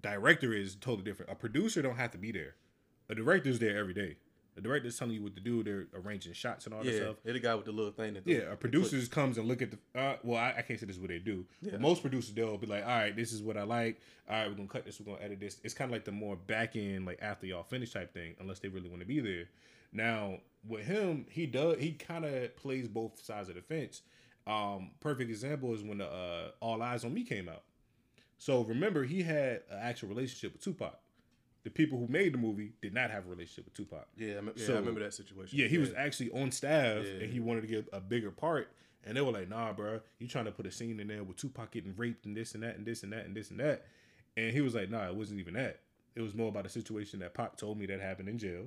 Speaker 3: director is. Totally different. A producer don't have to be there. A director's there every day. A director's telling you what to do. They're arranging shots and all that stuff.
Speaker 4: they're the guy with the little thing. That
Speaker 3: Yeah, a producer comes and look at the. Uh, well, I, I can't say this is what they do.
Speaker 4: Yeah.
Speaker 3: But most producers they'll be like, "All right, this is what I like. All right, we're gonna cut this. We're gonna edit this." It's kind of like the more back end, like after y'all finish type thing, unless they really want to be there. Now with him, he does. He kind of plays both sides of the fence. Um, perfect example is when the uh, All Eyez on Me came out. So remember, he had an actual relationship with Tupac. The people who made the movie did not have a relationship with Tupac.
Speaker 4: Yeah, I, me- yeah,
Speaker 3: So-
Speaker 4: I remember that situation.
Speaker 3: Yeah, he was actually on staff
Speaker 4: Yeah.
Speaker 3: and he wanted to get a bigger part. And they were like, nah, bro, you trying to put a scene in there with Tupac getting raped and this and that and this and that and this and that. And he was like, nah, it wasn't even that. It was more about a situation that Pop told me that happened in jail.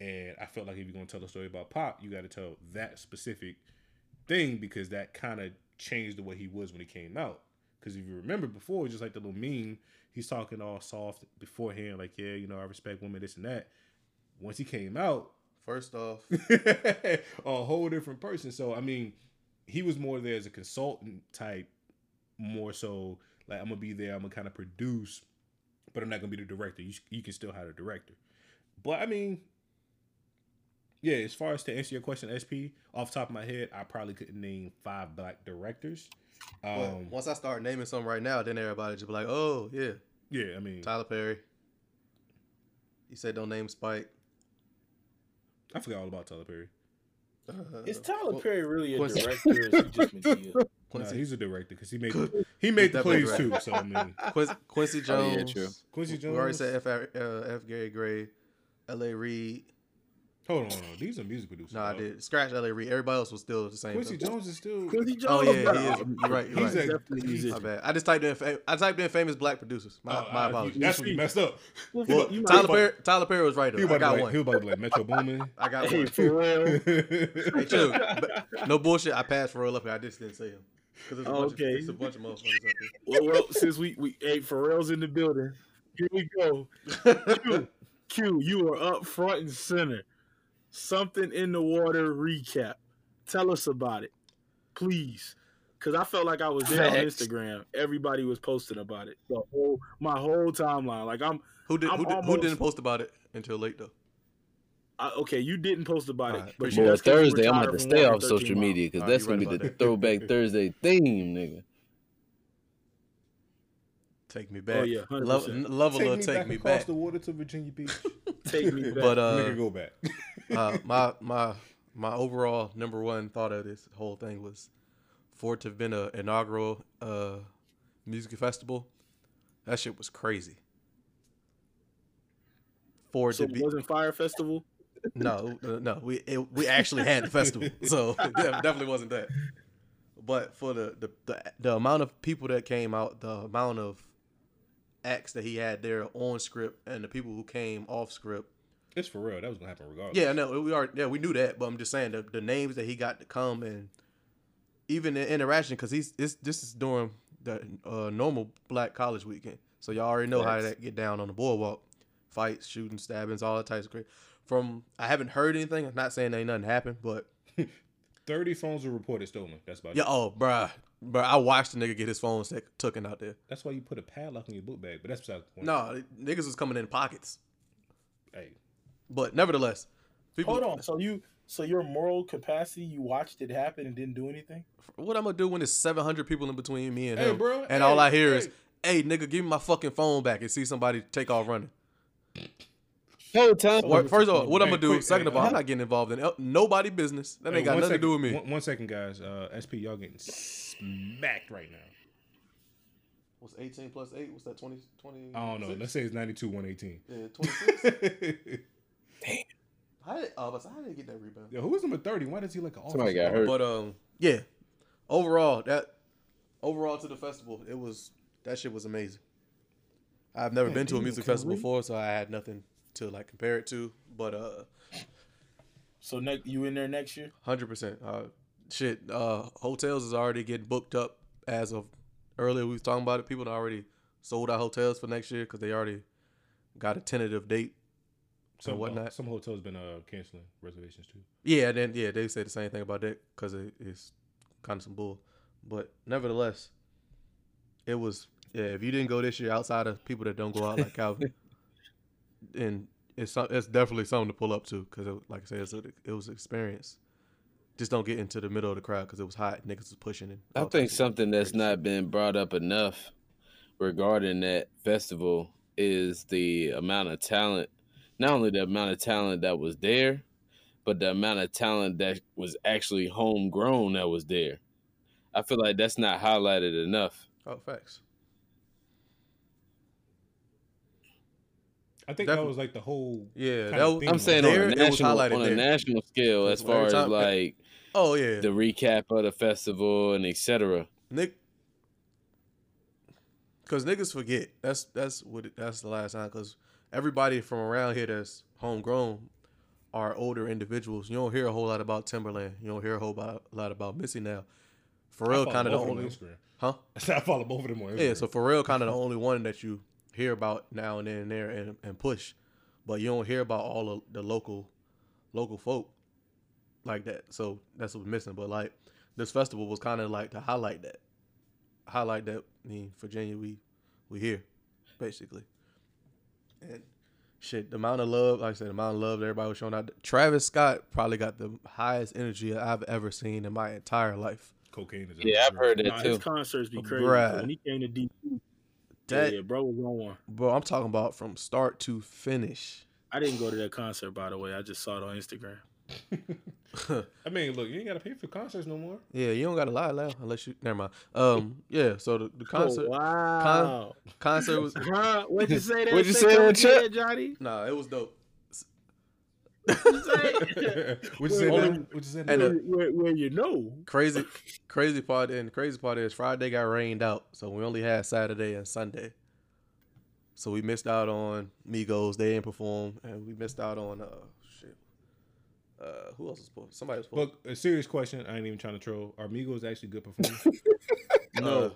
Speaker 3: And I felt like if you're going to tell a story about Pop, you got to tell that specific thing because that kind of changed the way he was when he came out. Because if you remember before, it was just like the little meme, he's talking all soft beforehand, like, yeah, you know, I respect women, this and that. Once he came out,
Speaker 4: First off,
Speaker 3: a whole different person. So I mean, he was more there as a consultant type, more so like I'm gonna be there, I'm gonna kind of produce, but I'm not gonna be the director. You you can still have a director, but I mean, yeah. As far as to answer your question, SP, off the top of my head, I probably couldn't name five black directors. Um,
Speaker 4: once I start naming some right now, then everybody just be like, "Oh yeah,
Speaker 3: yeah, I mean,
Speaker 4: Tyler Perry." You said don't name Spike.
Speaker 3: I forgot all about Tyler Perry.
Speaker 4: Uh,
Speaker 2: Is Tyler
Speaker 4: Qu-
Speaker 2: Perry really a
Speaker 4: Quincy-
Speaker 2: director or is he just Madea?
Speaker 3: Nah,
Speaker 4: Quincy,
Speaker 3: he's a director because he made he made the plays too. So I mean,
Speaker 4: Quincy, Quincy
Speaker 5: Oh, yeah,
Speaker 4: Jones.
Speaker 5: true.
Speaker 3: Quincy Jones.
Speaker 4: We already said F. Uh, F. Gary Gray, L.A. Reid.
Speaker 3: Hold on, hold on. These are music producers.
Speaker 4: No, I did scratch L.A. Reid. Everybody else was still the same.
Speaker 3: Quincy
Speaker 4: though.
Speaker 3: Jones is still.
Speaker 2: Quincy Jones.
Speaker 4: Oh yeah, he is. You're right. You're
Speaker 3: He's
Speaker 4: right.
Speaker 3: a-
Speaker 2: Definitely a
Speaker 4: My bad. I just typed in. Fa- I typed in famous black producers. My,
Speaker 3: Oh,
Speaker 4: my
Speaker 3: uh,
Speaker 4: apologies.
Speaker 3: That's when you messed up.
Speaker 4: Well,
Speaker 2: You
Speaker 4: Tyler Perry. Tyler Perry was right.
Speaker 3: He
Speaker 4: Though.
Speaker 3: was
Speaker 4: I
Speaker 3: about,
Speaker 4: got
Speaker 3: like,
Speaker 4: one.
Speaker 3: he was about to be like Metro Boomin.
Speaker 4: I got
Speaker 2: Hey,
Speaker 4: one.
Speaker 2: for real.
Speaker 4: Hey, chill. But no bullshit. I passed for real up here. I just didn't say him. Because there's a, bunch of-
Speaker 2: Okay.
Speaker 4: there's a bunch of motherfuckers up
Speaker 2: well, well, since we we hey Pharrell's in the building, here we go. Q, Q, you are up front and center. Something in the water recap. Tell us about it, please. Cause I felt like I was there on Instagram. Everybody was posting about it. The whole my whole timeline. Like I'm
Speaker 4: who did?
Speaker 2: I'm
Speaker 4: Who, did, who
Speaker 2: almost-
Speaker 4: didn't post about it until late though?
Speaker 2: I, okay. You didn't post about it,
Speaker 4: Alright,
Speaker 2: but
Speaker 4: appreciate
Speaker 2: you
Speaker 5: Boy,
Speaker 2: that's 'cause you
Speaker 5: Thursday, I'm gonna have to stay off social
Speaker 2: Mile.
Speaker 5: media because
Speaker 4: Alright,
Speaker 5: that's gonna
Speaker 4: right
Speaker 5: be the
Speaker 4: that.
Speaker 5: throwback Thursday theme, nigga.
Speaker 4: Take me back.
Speaker 2: Oh yeah,
Speaker 4: Love,
Speaker 2: 100%.
Speaker 4: level
Speaker 3: take
Speaker 4: will
Speaker 3: me
Speaker 4: take
Speaker 3: back
Speaker 4: me
Speaker 3: across
Speaker 4: back.
Speaker 3: the water to Virginia Beach.
Speaker 2: Take me back.
Speaker 4: But uh,
Speaker 3: Nigga, go back.
Speaker 4: Uh, my my my overall number one thought of this whole thing was for it to have been an inaugural uh, music festival. That shit was crazy. For it
Speaker 2: so
Speaker 4: to
Speaker 2: it
Speaker 4: be
Speaker 2: wasn't Fyre Festival.
Speaker 4: no uh, no we it, we actually had the festival, so it definitely wasn't that. But for the, the the the amount of people that came out, the amount of acts that he had there on script, and the people who came off script.
Speaker 3: It's for real. That was gonna happen regardless.
Speaker 4: Yeah, no, we are. Yeah, we knew that, but I'm just saying the, the names that he got to come and even the interaction because he's this this is during the uh, normal Black College weekend, so y'all already know how that get down on the boardwalk, fights, shooting, stabbings, all that types of great. From I haven't heard anything. I'm not saying ain't nothing happened, but
Speaker 3: Thirty phones were reported stolen. That's about
Speaker 4: yeah,
Speaker 3: it.
Speaker 4: oh, bruh, bruh, I watched the nigga get his phone stick taken out there.
Speaker 3: That's why you put a padlock in your book bag. But that's besides the point.
Speaker 4: No, niggas was coming in pockets.
Speaker 3: Hey,
Speaker 4: But nevertheless, People,
Speaker 2: Hold on. So you, so your moral capacity, you watched it happen and didn't do anything.
Speaker 4: What I'm gonna do when there's 700 people in between me and
Speaker 3: Hey,
Speaker 4: him,
Speaker 3: bro,
Speaker 4: and
Speaker 3: hey,
Speaker 4: all I hear is,
Speaker 3: hey.
Speaker 4: "Hey, nigga, give me my fucking phone back," and see somebody take off running.
Speaker 5: Whole time.
Speaker 4: First of all, what I'm
Speaker 3: Hey,
Speaker 4: gonna do?
Speaker 3: quick,
Speaker 4: Second
Speaker 3: hey,
Speaker 4: of all, I'm not getting involved in el- nobody business. That
Speaker 3: Hey,
Speaker 4: ain't got
Speaker 3: one
Speaker 4: nothing to do with me.
Speaker 3: One, one second, guys. Uh, SP, y'all getting smacked right now.
Speaker 4: What's 18 plus 8? What's that? 20? 20
Speaker 3: I don't know. Let's say it's 92, 118.
Speaker 4: Yeah, 26. how did, uh, how did he get that rebound?
Speaker 3: Yo, who was number 30? Why does he like an
Speaker 5: Somebody got hurt.
Speaker 4: But um, yeah. Overall, that overall to the festival, it was that shit was amazing. I've never
Speaker 3: Yeah,
Speaker 4: been to a music festival
Speaker 2: we-
Speaker 4: before, so I had nothing to like compare it to. But uh,
Speaker 2: So next, you in there next year?
Speaker 4: hundred percent. Uh, shit. Uh, hotels is already getting booked up as of earlier. We was talking about it. People had already sold out hotels for next year because they already got a tentative date.
Speaker 3: Some,
Speaker 4: and whatnot.
Speaker 3: some hotels been uh, canceling reservations too.
Speaker 4: Yeah, then yeah, they say the same thing about that because it, it's kind of some bull. But nevertheless, it was yeah. If you didn't go this year, outside of people that don't go out like Calvin, and it's some- it's definitely something to pull up to because like I said, it's a, it was an experience. Just don't get into the middle of the crowd because it was hot. Niggas was pushing it.
Speaker 5: I think something that's not been brought up enough regarding that festival is the amount of talent. Not only the amount of talent that was there, but the amount of talent that was actually homegrown that was there. I feel like that's not highlighted enough.
Speaker 4: Oh, facts.
Speaker 3: I think
Speaker 4: Definitely.
Speaker 3: that was like the whole.
Speaker 4: Yeah,
Speaker 3: kinda
Speaker 4: that was,
Speaker 3: theme
Speaker 5: I'm saying.
Speaker 4: There,
Speaker 5: on a national on a
Speaker 4: there.
Speaker 5: national scale, as
Speaker 4: Every
Speaker 5: far as like
Speaker 4: Oh yeah,
Speaker 5: the recap of the festival and etc.
Speaker 4: Nick, because niggas forget. That's that's what it, that's the last time. Because everybody from around here that's homegrown are older individuals. You don't hear a whole lot about Timbaland. You don't hear a whole lot, lot about Missy now. Pharrell kind of the only,
Speaker 3: on Instagram.
Speaker 4: huh?
Speaker 3: I follow both of them on Instagram.
Speaker 4: Yeah, so Pharrell kind of the only one that you hear about now and then and there and, and push, but you don't hear about all of the local local folk like that. So that's what's missing. But like this festival was kind of like to highlight that, highlight that. I mean, Virginia, we we here basically, and shit. The amount of love, like I said, the amount of love that everybody was showing out. Travis Scott probably got the highest energy I've ever seen in my entire life.
Speaker 3: cocaine is.
Speaker 5: Yeah, I've heard that
Speaker 2: Nah, his concerts be crazy.
Speaker 4: Bruh.
Speaker 2: When he came to DC,
Speaker 4: That
Speaker 2: yeah, bro was on one.
Speaker 4: bro, I'm talking about from start to finish.
Speaker 2: I didn't go to that concert, by the way. I just saw it on Instagram.
Speaker 3: I mean, look, you ain't gotta pay for concerts no more.
Speaker 4: Yeah, you don't gotta lie loud unless you. Never mind. Um, yeah. So the, the concert,
Speaker 2: oh, wow.
Speaker 4: concert was
Speaker 2: Huh? What'd you say? That
Speaker 5: What'd you
Speaker 2: Say
Speaker 5: say
Speaker 2: come
Speaker 5: there,
Speaker 2: Johnny?
Speaker 4: nah, it was dope.
Speaker 3: what you say?
Speaker 2: Only-
Speaker 3: now? What you say?
Speaker 4: and,
Speaker 3: now?
Speaker 4: uh,
Speaker 2: where, where you know.
Speaker 4: Crazy, crazy part, and the crazy part is Friday got rained out, so we only had Saturday and Sunday. So we missed out on Migos. They didn't perform, and we missed out on uh shit. Uh, who else was supposed? Somebody was supposed.
Speaker 3: Look, a serious question. I ain't even trying to troll. Are Migos actually good performers?
Speaker 2: No,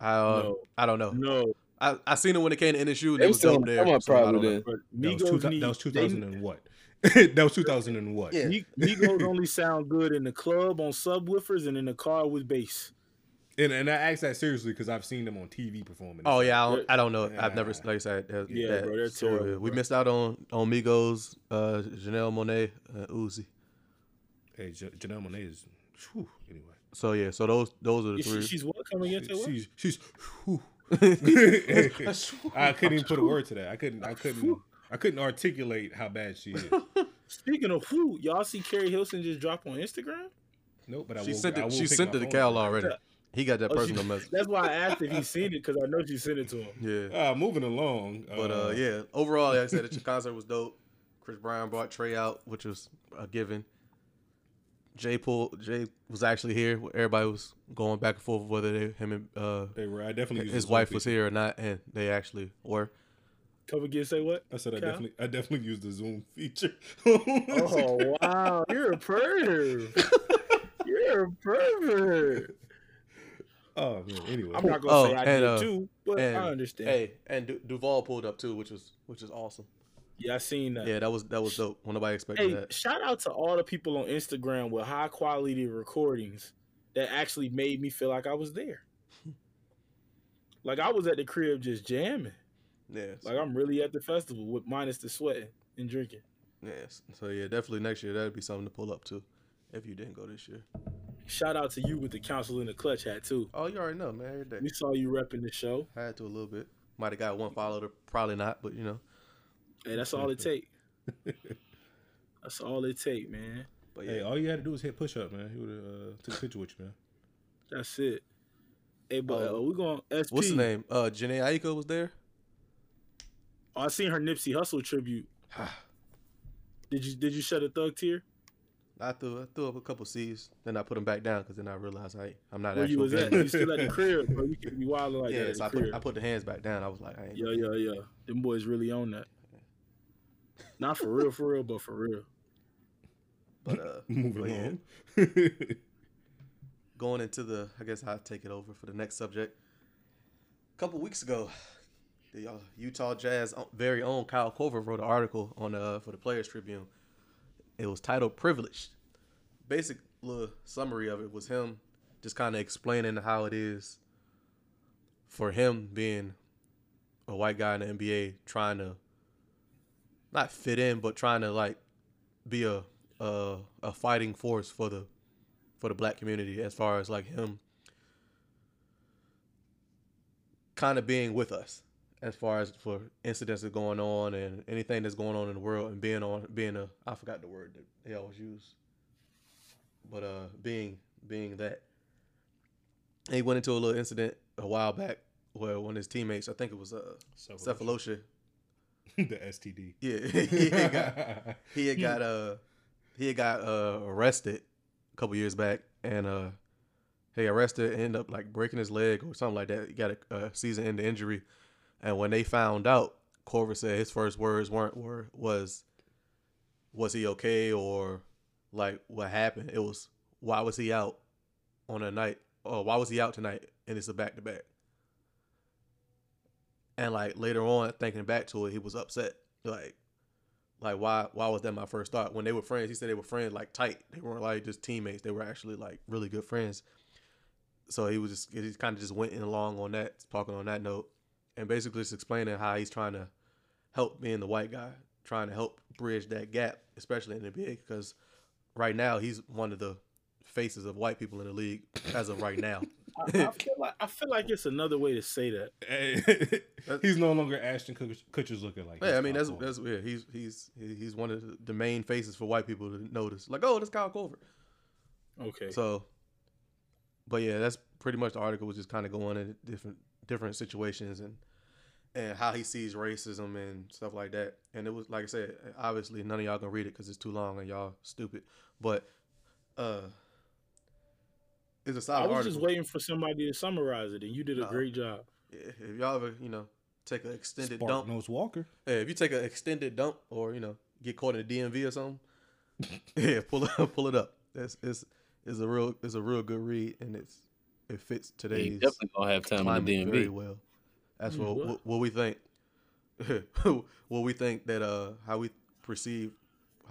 Speaker 4: I uh,
Speaker 2: No.
Speaker 4: I don't know.
Speaker 2: no.
Speaker 4: I, I seen it when it came to NSU. And
Speaker 5: They
Speaker 4: it
Speaker 5: was
Speaker 4: was
Speaker 5: still
Speaker 4: dope there.
Speaker 5: come up
Speaker 4: so I don't
Speaker 5: probably
Speaker 4: know.
Speaker 5: then.
Speaker 2: But
Speaker 3: That was,
Speaker 2: Migos
Speaker 3: two,
Speaker 2: need,
Speaker 3: that was
Speaker 2: they-
Speaker 3: 2000 and what? that was 2000 and what?
Speaker 4: Yeah.
Speaker 2: Migos only sound good in the club on subwoofers and in the car with bass.
Speaker 3: And, and I asked that seriously because I've seen them on TV performing.
Speaker 4: Oh yeah, I don't, I don't know.
Speaker 3: Yeah.
Speaker 4: I've never like I said. that-
Speaker 2: Yeah,
Speaker 4: that-
Speaker 2: bro, they're
Speaker 4: so,
Speaker 2: terrible,
Speaker 4: uh, We
Speaker 2: bro.
Speaker 4: missed out on on Migos, uh, Janelle Monae, uh, Uzi.
Speaker 3: Hey, J- Janelle Monae is. Whew, anyway,
Speaker 4: So yeah, so those those are the
Speaker 2: She,
Speaker 4: three.
Speaker 2: she's what coming into what?
Speaker 3: she's she's. whew. I couldn't even put a word to that. I couldn't. I couldn't. I couldn't articulate how bad she is.
Speaker 2: Speaking of who, y'all see Keri Hilson just drop on Instagram?
Speaker 3: Nope, but I
Speaker 4: she
Speaker 3: will,
Speaker 4: sent
Speaker 3: I
Speaker 4: it.
Speaker 3: will
Speaker 4: She sent
Speaker 3: my
Speaker 4: it to
Speaker 3: phone
Speaker 4: Cal
Speaker 3: up.
Speaker 4: already. He got that
Speaker 2: Oh, she-
Speaker 4: personal message.
Speaker 2: That's why I asked if he seen it because I know she sent it to him.
Speaker 4: Yeah,
Speaker 3: Uh, moving along.
Speaker 4: but uh, yeah. Overall, like I said, the concert was dope. Chris Brown brought Trey out, which was a given. Jay pulled. Jay was actually here. Everybody was going back and forth whether they, him and uh,
Speaker 3: They were. I definitely.
Speaker 4: his wife was here or not, and they actually were.
Speaker 2: Come again, say what?
Speaker 3: I said I
Speaker 2: Cal?
Speaker 3: definitely. I definitely used the Zoom feature.
Speaker 2: Oh wow, you're a pervert. you're a pervert.
Speaker 3: Oh man. Anyway.
Speaker 2: I'm not gonna
Speaker 4: Oh,
Speaker 2: say I
Speaker 4: and,
Speaker 2: did
Speaker 4: uh,
Speaker 2: too, but
Speaker 4: and-
Speaker 2: I understand.
Speaker 4: Hey, and du- Duval pulled up too, which was which is awesome.
Speaker 2: yeah, I seen that.
Speaker 4: Yeah, that was that was dope. When nobody expected that.
Speaker 2: Hey,
Speaker 4: that.
Speaker 2: shout out to all the people on Instagram with high quality recordings that actually made me feel like I was there. Like I was at the crib just jamming.
Speaker 4: Yeah,
Speaker 2: Like I'm really at the festival with minus the sweating and drinking.
Speaker 4: Yes. So yeah, definitely next year that'd be something to pull up to, if you didn't go this year.
Speaker 2: Shout out to you with the council in the clutch hat too.
Speaker 4: Oh, you already know, man. Every day.
Speaker 2: We saw you repping the show.
Speaker 4: Had to a little bit. Might have got one follower, probably not, but you know.
Speaker 2: Hey, that's all it take. that's all it take, man.
Speaker 4: But yeah,
Speaker 3: Hey, all you had to do was hit push up, man. He would have uh, took a picture with you, man.
Speaker 2: That's it. Hey, but
Speaker 4: Uh,
Speaker 2: uh, we going to SP.
Speaker 4: what's the name? Uh, Jhené Aiko was there.
Speaker 2: Oh, I seen her Nipsey Hussle tribute. Did you did you shed a thug tear?
Speaker 4: I threw I threw up a couple C's, then I put them back down because then I realized I I'm not
Speaker 2: Where you
Speaker 4: actual
Speaker 2: was at? You still at the crib, bro? You can be wild like that
Speaker 4: yeah,
Speaker 2: at
Speaker 4: so I put. I put the hands back down. I was like, I ain't.
Speaker 2: Yeah, yeah, yeah. Them boys really on that. Not for real, for real, but for real.
Speaker 4: But uh,
Speaker 3: Moving on.
Speaker 4: going into the, I guess I'll take it over for the next subject. A couple weeks ago, the uh, Utah Jazz very own Kyle Korver wrote an article on uh for the Players Tribune. It was titled "Privileged." Basic little summary of it was him just kind of explaining how it is for him being a white guy in the NBA, trying to not fit in, but trying to like be a a, a fighting force for the for the black community as far as like him kind of being with us as far as for incidents that's going on and anything that's going on in the world and being on being a I forgot the word that they always use but uh being being that. And he went into a little incident a while back where one of his teammates I think it was uh Sefolosha.
Speaker 3: The STD.
Speaker 4: yeah he had got he had got uh he had got uh arrested a couple years back and uh he arrested ended up like breaking his leg or something like that. He got a, a season end injury and when they found out Korver said his first words weren't were was was he okay or like what happened? It was why was he out on a night or why was he out tonight? And it's a back to back and like later on thinking back to it he was upset. Like like why why was that my first thought? When they were friends he said they were friends like tight. They weren't like just teammates. They were actually like really good friends. So he was just he kind of just went in along on that talking on that note and basically just explaining how he's trying to help being the white guy trying to help bridge that gap especially in the NBA because right now he's one of the faces of white people in the league as of right now
Speaker 2: I, I feel like I feel like it's another way to say that.
Speaker 3: he's no longer Ashton Kutcher- Kutcher's looking like.
Speaker 4: Yeah, I mean that's
Speaker 3: Korver.
Speaker 4: that's yeah. He's he's he's one of the- the main faces for white people to notice. Like, oh, that's Kyle Korver.
Speaker 2: Okay.
Speaker 4: So, but yeah, that's pretty much the article was just kind of going in different different situations and and how he sees racism and stuff like that. And it was like I said, obviously none of y'all gonna read it because it's too long and y'all stupid. But uh, it's a solid I
Speaker 2: was
Speaker 4: article.
Speaker 2: just waiting for somebody to summarize it, and you did a
Speaker 4: No.
Speaker 2: great job.
Speaker 4: Yeah, if y'all ever you know take an extended
Speaker 3: Spark
Speaker 4: dump
Speaker 3: Nose Walker.
Speaker 4: Hey, if you take an extended dump or you know get caught in a DMV or something, yeah, pull it pull it up. That's it's is a real it's a real good read and it's it fits
Speaker 5: Yeah,
Speaker 4: today's
Speaker 5: definitely gonna have time in
Speaker 4: climate
Speaker 5: the
Speaker 4: very well. That's
Speaker 2: Mm,
Speaker 4: what,
Speaker 2: what?
Speaker 4: what what we think. what we think that uh how we perceive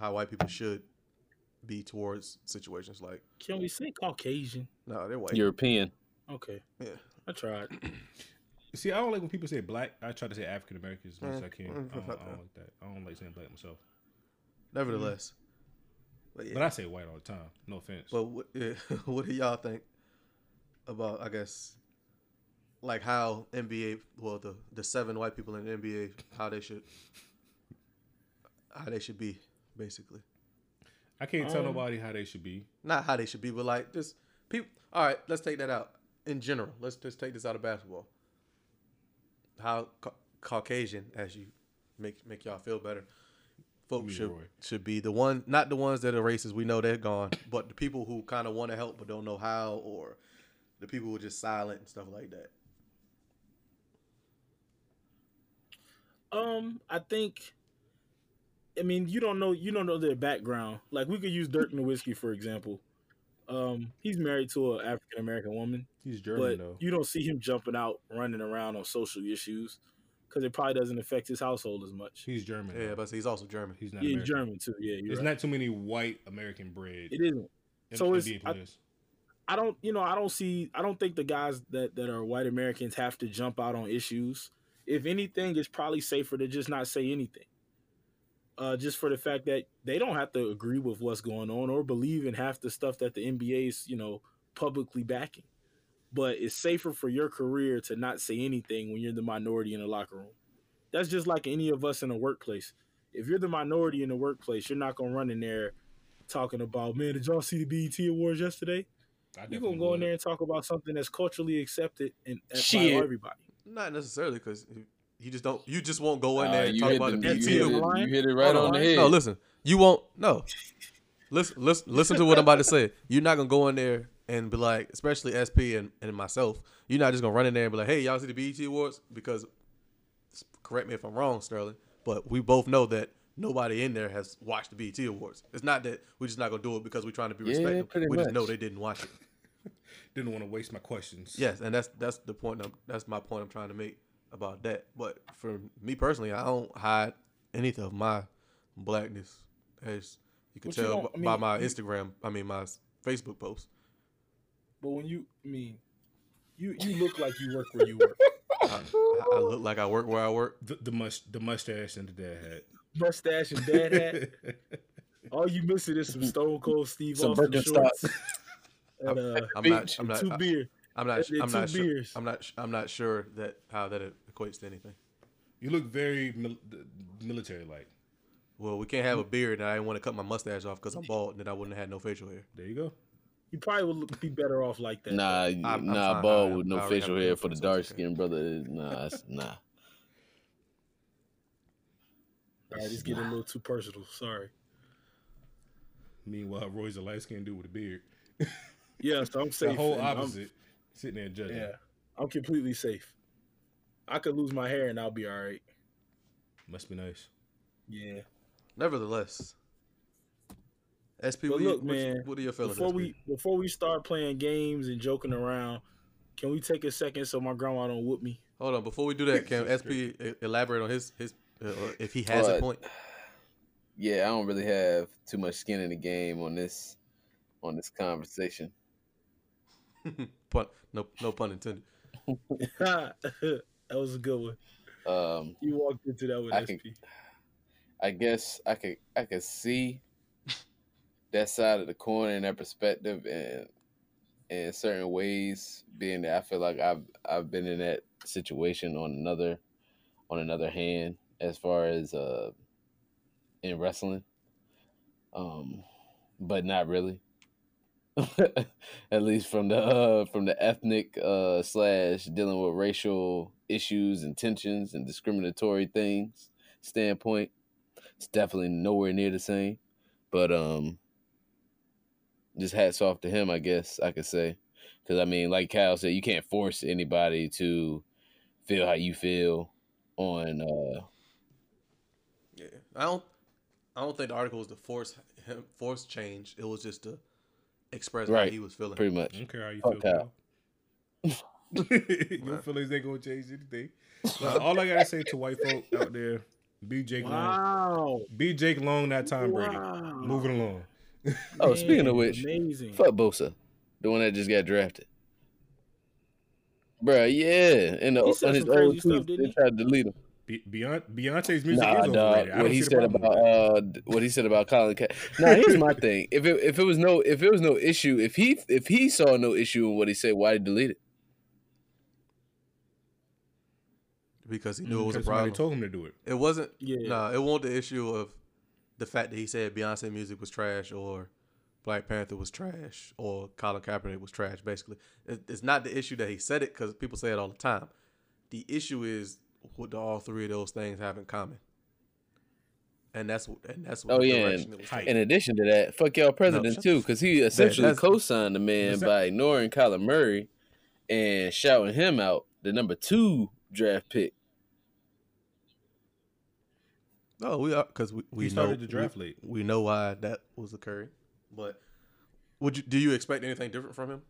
Speaker 4: how white people should be towards situations like
Speaker 2: Can we say Caucasian?
Speaker 4: no they're white
Speaker 5: European.
Speaker 2: Okay.
Speaker 4: yeah
Speaker 2: I tried.
Speaker 3: See, I don't like when people say black. I try to say African American as much as I can. I don't, I don't like that. I don't like saying black myself.
Speaker 4: nevertheless but yeah
Speaker 3: But I say white all the time. No offense.
Speaker 4: But what, yeah, what do y'all think about? I guess like how NBA, well, the the seven white people in the NBA, how they should, how they should be, basically.
Speaker 3: I can't tell
Speaker 2: Um,
Speaker 3: nobody how they should be.
Speaker 4: Not how they should be, but like just people. All right, let's take that out in general. Let's just take this out of basketball. How ca- Caucasian, as you make make y'all feel better, folks should
Speaker 3: Leroy.
Speaker 4: should be the one, not the ones that are racist. We know they're gone, but the people who kind of want to help but don't know how, or the people were just silent and stuff like that.
Speaker 2: Um, I think. I mean, you don't know you don't know their background. Like we could use Dirk Nowitzki for example. Um, he's married to an African American woman,
Speaker 3: He's German
Speaker 2: but
Speaker 3: though.
Speaker 2: you don't see him jumping out, running around on social issues, because it probably doesn't affect his household as much.
Speaker 3: He's German.
Speaker 4: Yeah,
Speaker 3: though.
Speaker 4: but he's also German.
Speaker 3: he's not.
Speaker 2: Yeah, he's German too. Yeah, you're
Speaker 3: There's
Speaker 2: right.
Speaker 3: not too many white American bred.
Speaker 2: It isn't.
Speaker 3: M-
Speaker 2: so it's-
Speaker 3: NBA
Speaker 2: I-
Speaker 3: players.
Speaker 2: I don't, you know, I don't see, I don't think the guys that that are white Americans have to jump out on issues. If anything, it's probably safer to just not say anything. uh, just for the fact that they don't have to agree with what's going on or believe in half the stuff that the NBA is, you know, publicly backing. But it's safer for your career to not say anything when you're the minority in the locker room. That's just like any of us in a workplace. If you're the minority in the workplace, you're not gonna run in there talking about, man, did y'all see the BET Awards yesterday?
Speaker 3: I
Speaker 2: You're gonna go in there and talk about something that's culturally accepted and and by
Speaker 5: Shit.
Speaker 2: everybody.
Speaker 4: Not necessarily because you just don't. You just won't go in
Speaker 5: Uh,
Speaker 4: there and talk about
Speaker 5: the,
Speaker 4: the
Speaker 5: you,
Speaker 2: BET
Speaker 5: hit it, you hit it right on
Speaker 2: on.
Speaker 5: the head.
Speaker 4: No, listen. You won't. No. Listen, listen, listen to what I'm about to say. You're not gonna go in there and be like, especially SP and, and myself. You're not just gonna run in there and be like, "Hey, y'all see the BET Awards?" Because, correct me if I'm wrong, Sterling, but we both know that nobody in there has watched the BET Awards. It's not that we're just not gonna do it because we're trying to be
Speaker 5: Yeah,
Speaker 4: respectful.
Speaker 5: pretty
Speaker 4: we just know they didn't watch it.
Speaker 3: Didn't want to waste my questions.
Speaker 4: Yes, and that's that's the point. I'm, that's my point. I'm trying to make about that. But for me personally, I don't hide anything of my blackness, as you can
Speaker 2: But
Speaker 4: tell
Speaker 2: don't- I
Speaker 4: by my
Speaker 2: you-
Speaker 4: Instagram. I mean, my Facebook post.
Speaker 2: But when you I mean you you look like you work where you work.
Speaker 4: I, I look like I work where I work.
Speaker 3: The, the must the mustache and the dad hat.
Speaker 2: Mustache and dad hat. All you missing is some Stone Cold Steve
Speaker 5: Some
Speaker 2: Austin shorts
Speaker 5: Birkenstocks.
Speaker 2: and uh,
Speaker 4: I'm not.
Speaker 5: Beach
Speaker 4: I'm not.
Speaker 2: two
Speaker 4: I-
Speaker 2: beer.
Speaker 4: I'm not. I'm not sure.
Speaker 2: beers.
Speaker 4: I'm not. I'm not sure that how that equates to anything.
Speaker 3: You look very mil- military like.
Speaker 4: Well, we can't have a beard, and I didn't want to cut my mustache off because I'm bald, and then I wouldn't have had no facial hair.
Speaker 3: There you go.
Speaker 2: You probably would look, be better off like that.
Speaker 5: Nah,
Speaker 4: I'm- I'm
Speaker 5: nah, bald with no facial hair for the dark
Speaker 4: okay.
Speaker 5: skinned brother. Nah, nah.
Speaker 2: All right, it's getting a little too personal. Sorry.
Speaker 3: Meanwhile, Roy's a light skinned dude with a beard.
Speaker 2: Yeah, so I'm safe.
Speaker 3: The whole
Speaker 2: and I'm-
Speaker 3: opposite. Sitting there judging.
Speaker 2: yeah, I'm completely safe. I could lose my hair and I'll be all right.
Speaker 3: Must be nice.
Speaker 2: Yeah.
Speaker 4: Nevertheless, SP,
Speaker 2: But look,
Speaker 4: what,
Speaker 2: man,
Speaker 4: what are your feelings?
Speaker 2: Before
Speaker 4: SP?
Speaker 2: we before we start playing games and joking around, can we take a second so my grandma don't whoop me?
Speaker 4: Hold on, before we do that, can SP elaborate on his his or if he has a point?
Speaker 5: Yeah, I don't really have too much skin in the game on this on this conversation.
Speaker 4: pun, no, no pun intended.
Speaker 2: that was a good one.
Speaker 5: Um,
Speaker 2: You walked into that with
Speaker 5: I
Speaker 2: SP.
Speaker 5: can- I guess I could I could see that side of the coin and that perspective and in certain ways, being that I feel like I've I've been in that situation on another on another hand as far as uh in wrestling. Um but not really. At least from the uh from the ethnic uh slash dealing with racial issues and tensions and discriminatory things standpoint. It's definitely nowhere near the same. But um just hats off to him, I guess I could say. Cause I mean, like Kyle said, you can't force anybody to feel how you feel on uh
Speaker 4: I don't. I don't think the article was to force him force change. It was just to express how he was feeling.
Speaker 5: pretty much.
Speaker 3: I
Speaker 5: much.
Speaker 3: don't care how you
Speaker 5: Fuck
Speaker 3: feel. Kyle. Your feelings ain't gonna change anything. But all I gotta say to white folk out there, be Jake Long.
Speaker 2: Wow.
Speaker 3: Be Jake Long, not Tom Brady.
Speaker 2: Wow.
Speaker 3: Moving along.
Speaker 5: Oh, speaking of which,
Speaker 2: amazing.
Speaker 5: fuck Bosa, the one that just got drafted. Bruh, yeah. In the
Speaker 2: He said
Speaker 5: on his
Speaker 2: some crazy
Speaker 5: old
Speaker 2: stuff,
Speaker 5: tweets,
Speaker 2: didn't
Speaker 5: they tried to delete him.
Speaker 3: Be- Beyonce's music
Speaker 5: Nah,
Speaker 3: is
Speaker 5: dog.
Speaker 3: overrated. I
Speaker 5: What he said about uh, what he said about Colin Ka Now here's my thing: if it if it was no if it was no issue, if he if he saw no issue in what he said, why did he delete it?
Speaker 4: because he knew it was a
Speaker 3: Because somebody
Speaker 4: problem.
Speaker 3: told him to do it.
Speaker 4: It wasn't.
Speaker 2: Yeah.
Speaker 4: Nah, it wasn't the issue of the fact that he said Beyonce music was trash or Black Panther was trash or Colin Kaepernick was trash. Basically, It- it's not the issue that he said it because people say it all the time. The issue is what do all three of those things have in common? And that's what. And that's what.
Speaker 5: Oh, yeah, and-
Speaker 4: it was
Speaker 3: Hype.
Speaker 4: taking.
Speaker 5: In addition to that, fuck y'all president
Speaker 4: shut
Speaker 5: too, because he essentially
Speaker 4: that's-
Speaker 5: co-signed the man
Speaker 3: What's that?
Speaker 5: by ignoring Kyler Murray and shouting him out, the number two draft pick.
Speaker 4: No, we are because we, we
Speaker 3: He started
Speaker 4: know
Speaker 3: the draft
Speaker 4: we,
Speaker 3: late.
Speaker 4: We know why that was occurring, but would you do you expect anything different from him?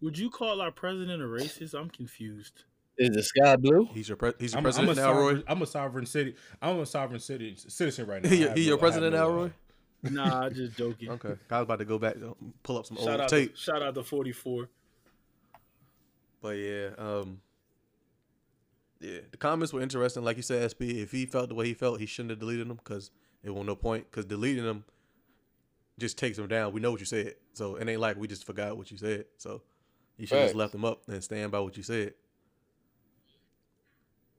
Speaker 2: Would you call our president a racist? I'm confused.
Speaker 5: Is the sky blue?
Speaker 4: He's your pre- he's your
Speaker 3: I'm, I'm
Speaker 4: president
Speaker 3: a
Speaker 4: now, Roy.
Speaker 3: sovereign, I'm a sovereign city. I'm a sovereign city, citizen right now.
Speaker 4: He,
Speaker 3: I have
Speaker 4: he
Speaker 3: no-
Speaker 4: your
Speaker 3: I
Speaker 4: president
Speaker 3: no,
Speaker 4: now, Roy.
Speaker 2: Nah, I'm just joking.
Speaker 4: Okay, I was about to go back and pull up some
Speaker 2: Shout
Speaker 4: old
Speaker 2: out,
Speaker 4: tape,
Speaker 2: to, shout out to 44.
Speaker 4: but yeah, um, yeah, the comments were interesting. Like you said, SP, if he felt the way he felt, he shouldn't have deleted them because it won't no point because deleting them just takes them down. We know what you said, so it ain't like we just forgot what you said. So you should just left them up and stand by what you said.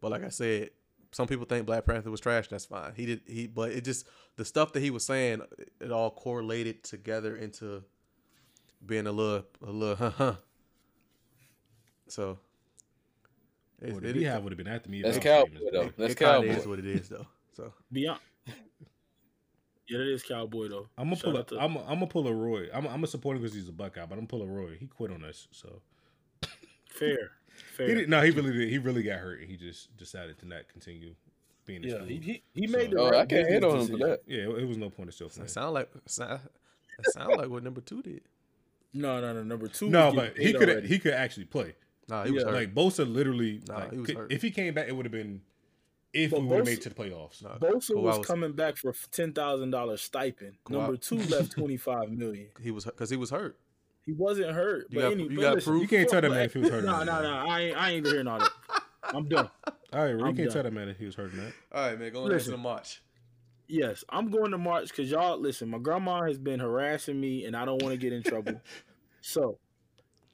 Speaker 4: But like I said, some people think Black Panther was trash. That's fine. He did he, but it just the stuff that he was saying, it all correlated together into being a little a little huh huh. So. it-
Speaker 3: Or the
Speaker 4: it-
Speaker 3: Beyhive would have been after me.
Speaker 5: That's Cowboy, though. That's
Speaker 4: it kinda
Speaker 5: Cowboy.
Speaker 4: is what it is though. So
Speaker 2: Beyond. Yeah, that is Cowboy though.
Speaker 3: I'm gonna
Speaker 2: Shout
Speaker 3: pull. A,
Speaker 2: out to-
Speaker 3: I'm. A, I'm gonna pull a Roy. I'm. A, I'm a supporter because he's a Buckeye, but I'm gonna pull a Roy. He quit on us, so
Speaker 2: fair. Fair.
Speaker 3: he did. No, he really did. He really got hurt, and he just decided to not continue being. in
Speaker 2: yeah,
Speaker 3: school.
Speaker 2: he, he, he
Speaker 3: So-
Speaker 2: made the
Speaker 5: Oh,
Speaker 2: right
Speaker 5: I can't hit on him for
Speaker 2: decision.
Speaker 5: that.
Speaker 3: Yeah, it, it was no point of still
Speaker 4: that
Speaker 3: playing.
Speaker 4: sound like sound, that sound like what number two did.
Speaker 2: No, no, no. Number two.
Speaker 3: No, but he could.
Speaker 2: already.
Speaker 3: He could actually play.
Speaker 4: Nah, he was
Speaker 2: Yeah.
Speaker 4: hurt.
Speaker 3: Like Bosa, literally.
Speaker 4: Nah,
Speaker 3: like,
Speaker 4: he was
Speaker 3: could-
Speaker 4: hurt.
Speaker 3: if he came back, it would have been. If
Speaker 2: But
Speaker 3: we would have made it to the playoffs.
Speaker 4: Nah,
Speaker 2: Bosa
Speaker 4: Kawhi
Speaker 2: was,
Speaker 4: was-
Speaker 2: coming back for ten thousand dollars stipend.
Speaker 4: Kawhi-
Speaker 2: Number two left twenty five million.
Speaker 4: he was because he was hurt.
Speaker 2: He wasn't hurt.
Speaker 4: You
Speaker 2: but
Speaker 4: got-
Speaker 2: anyway,
Speaker 4: you got
Speaker 2: listen,
Speaker 4: proof?
Speaker 3: You can't tell that man if he was hurt
Speaker 2: No, no, no. I ain't. I ain't even hearing all that. I'm done.
Speaker 3: All right, Rick
Speaker 2: I'm
Speaker 3: can't
Speaker 2: done.
Speaker 3: tell that man if he was hurting that.
Speaker 4: All right, man, go on
Speaker 2: Listen.
Speaker 4: into the march.
Speaker 2: Yes, I'm going to March because y'all listen. My grandma has been harassing me, and I don't want to get in trouble. so,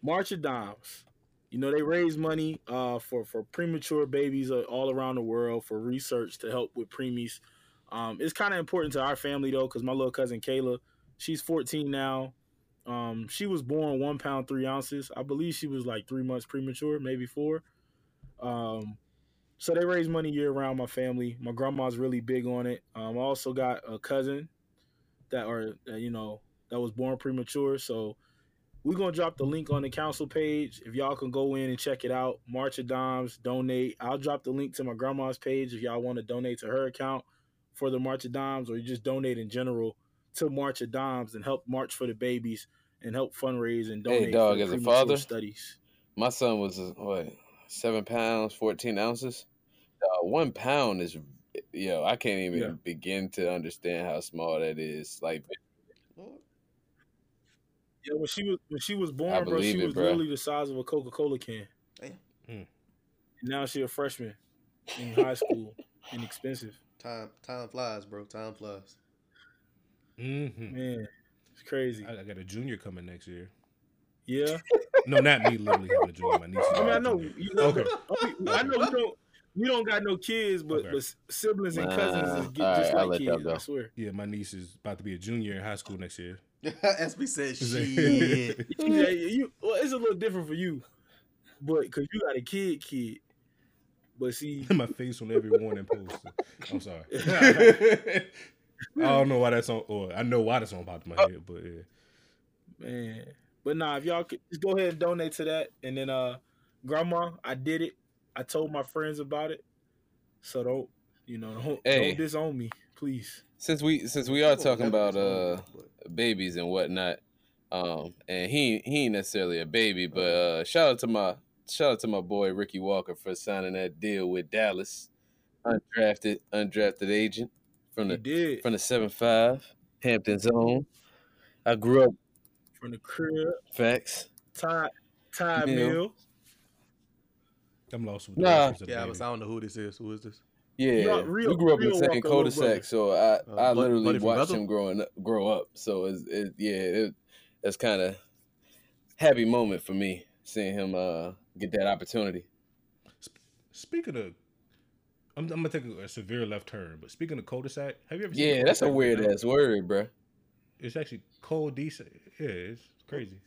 Speaker 2: March of Dimes. You know they raise money uh, for for premature babies uh, all around the world for research to help with preemies. Um, it's kind of important to our family though, because my little cousin Kayla, she's 14 now. Um, she was born one pound three ounces. I believe she was like three months premature, maybe four. Um, so they raise money year round. My family, my grandma's really big on it. Um, I also got a cousin that are uh, you know that was born premature. So we're gonna drop the link on the council page. If y'all can go in and check it out, March of Dimes, donate. I'll drop the link to my grandma's page if y'all want to donate to her account for the March of Dimes, or you just donate in general to March of Doms and help march for the babies and help fundraise and donate.
Speaker 5: dog,
Speaker 2: for
Speaker 5: as a father?
Speaker 2: studies.
Speaker 5: My son was uh, what seven pounds, fourteen ounces. Uh, one pound is, yo, I can't even
Speaker 2: Yeah.
Speaker 5: begin to understand how small that is. Like,
Speaker 2: Yeah, when she was when she was born, bro, she
Speaker 5: it,
Speaker 2: was
Speaker 5: bro.
Speaker 2: literally the size of a Coca Cola can.
Speaker 3: Mm.
Speaker 2: Now she a freshman in high school. Inexpensive,
Speaker 4: Time time flies, bro. Time flies.
Speaker 3: Mm-hmm.
Speaker 2: man. It's crazy.
Speaker 3: I, I got a junior coming next year.
Speaker 2: Yeah,
Speaker 3: No, not me. Literally having a junior. My niece.
Speaker 2: I mean, I know.
Speaker 3: junior.
Speaker 2: You know
Speaker 3: Okay.
Speaker 2: I know we don't. We don't got no kids, but,
Speaker 3: Okay.
Speaker 2: but siblings and
Speaker 5: Nah,
Speaker 2: cousins is get just
Speaker 5: right,
Speaker 2: like kids.
Speaker 5: go.
Speaker 2: I swear.
Speaker 3: Yeah, my niece is about to be a junior in high school next year.
Speaker 4: SB said
Speaker 3: Is that-
Speaker 4: shit.
Speaker 2: Yeah, you. Well, it's a little different for you, but because you got a kid, kid. But see,
Speaker 3: my face on every warning post. I'm sorry. I don't know why that's on, or I know why that's on popped in my head, but yeah.
Speaker 2: Man. But nah, if y'all could just go ahead and donate to that. And then uh grandma, I did it. I told my friends about it. So don't you know, don't,
Speaker 5: Hey.
Speaker 2: don't disown me, please.
Speaker 5: since we since we are talking about uh babies and whatnot, um, and he he ain't necessarily a baby, but uh, shout out to my shout out to my boy Ricky Walker for signing that deal with Dallas, undrafted undrafted agent from the
Speaker 2: did
Speaker 5: from the seven five Hampton Zone. I grew up
Speaker 2: from the crib,
Speaker 5: facts.
Speaker 2: Ty Ty
Speaker 5: Yeah.
Speaker 2: Mill.
Speaker 3: I'm lost with
Speaker 5: Nah.
Speaker 3: the reference of the
Speaker 4: yeah,
Speaker 3: baby.
Speaker 4: but I don't know who this is. Who is this?
Speaker 5: Yeah,
Speaker 2: Y'all real-
Speaker 5: we grew up in
Speaker 2: real
Speaker 5: the same
Speaker 2: Walker, little brother.
Speaker 5: cul-de-sac, so I
Speaker 4: Uh,
Speaker 5: I
Speaker 4: Bud-
Speaker 5: literally
Speaker 4: Buddy
Speaker 5: watched him growing up, grow up. So it's it, yeah, it, that's kind of happy moment for me seeing him uh get that opportunity.
Speaker 3: Speaking of, I'm, I'm gonna take a, a severe left turn, but speaking of cul-de-sac, have you ever? seen
Speaker 5: Yeah, that's a weird ass word, bro.
Speaker 3: It's actually cold decent. Yeah, it's crazy.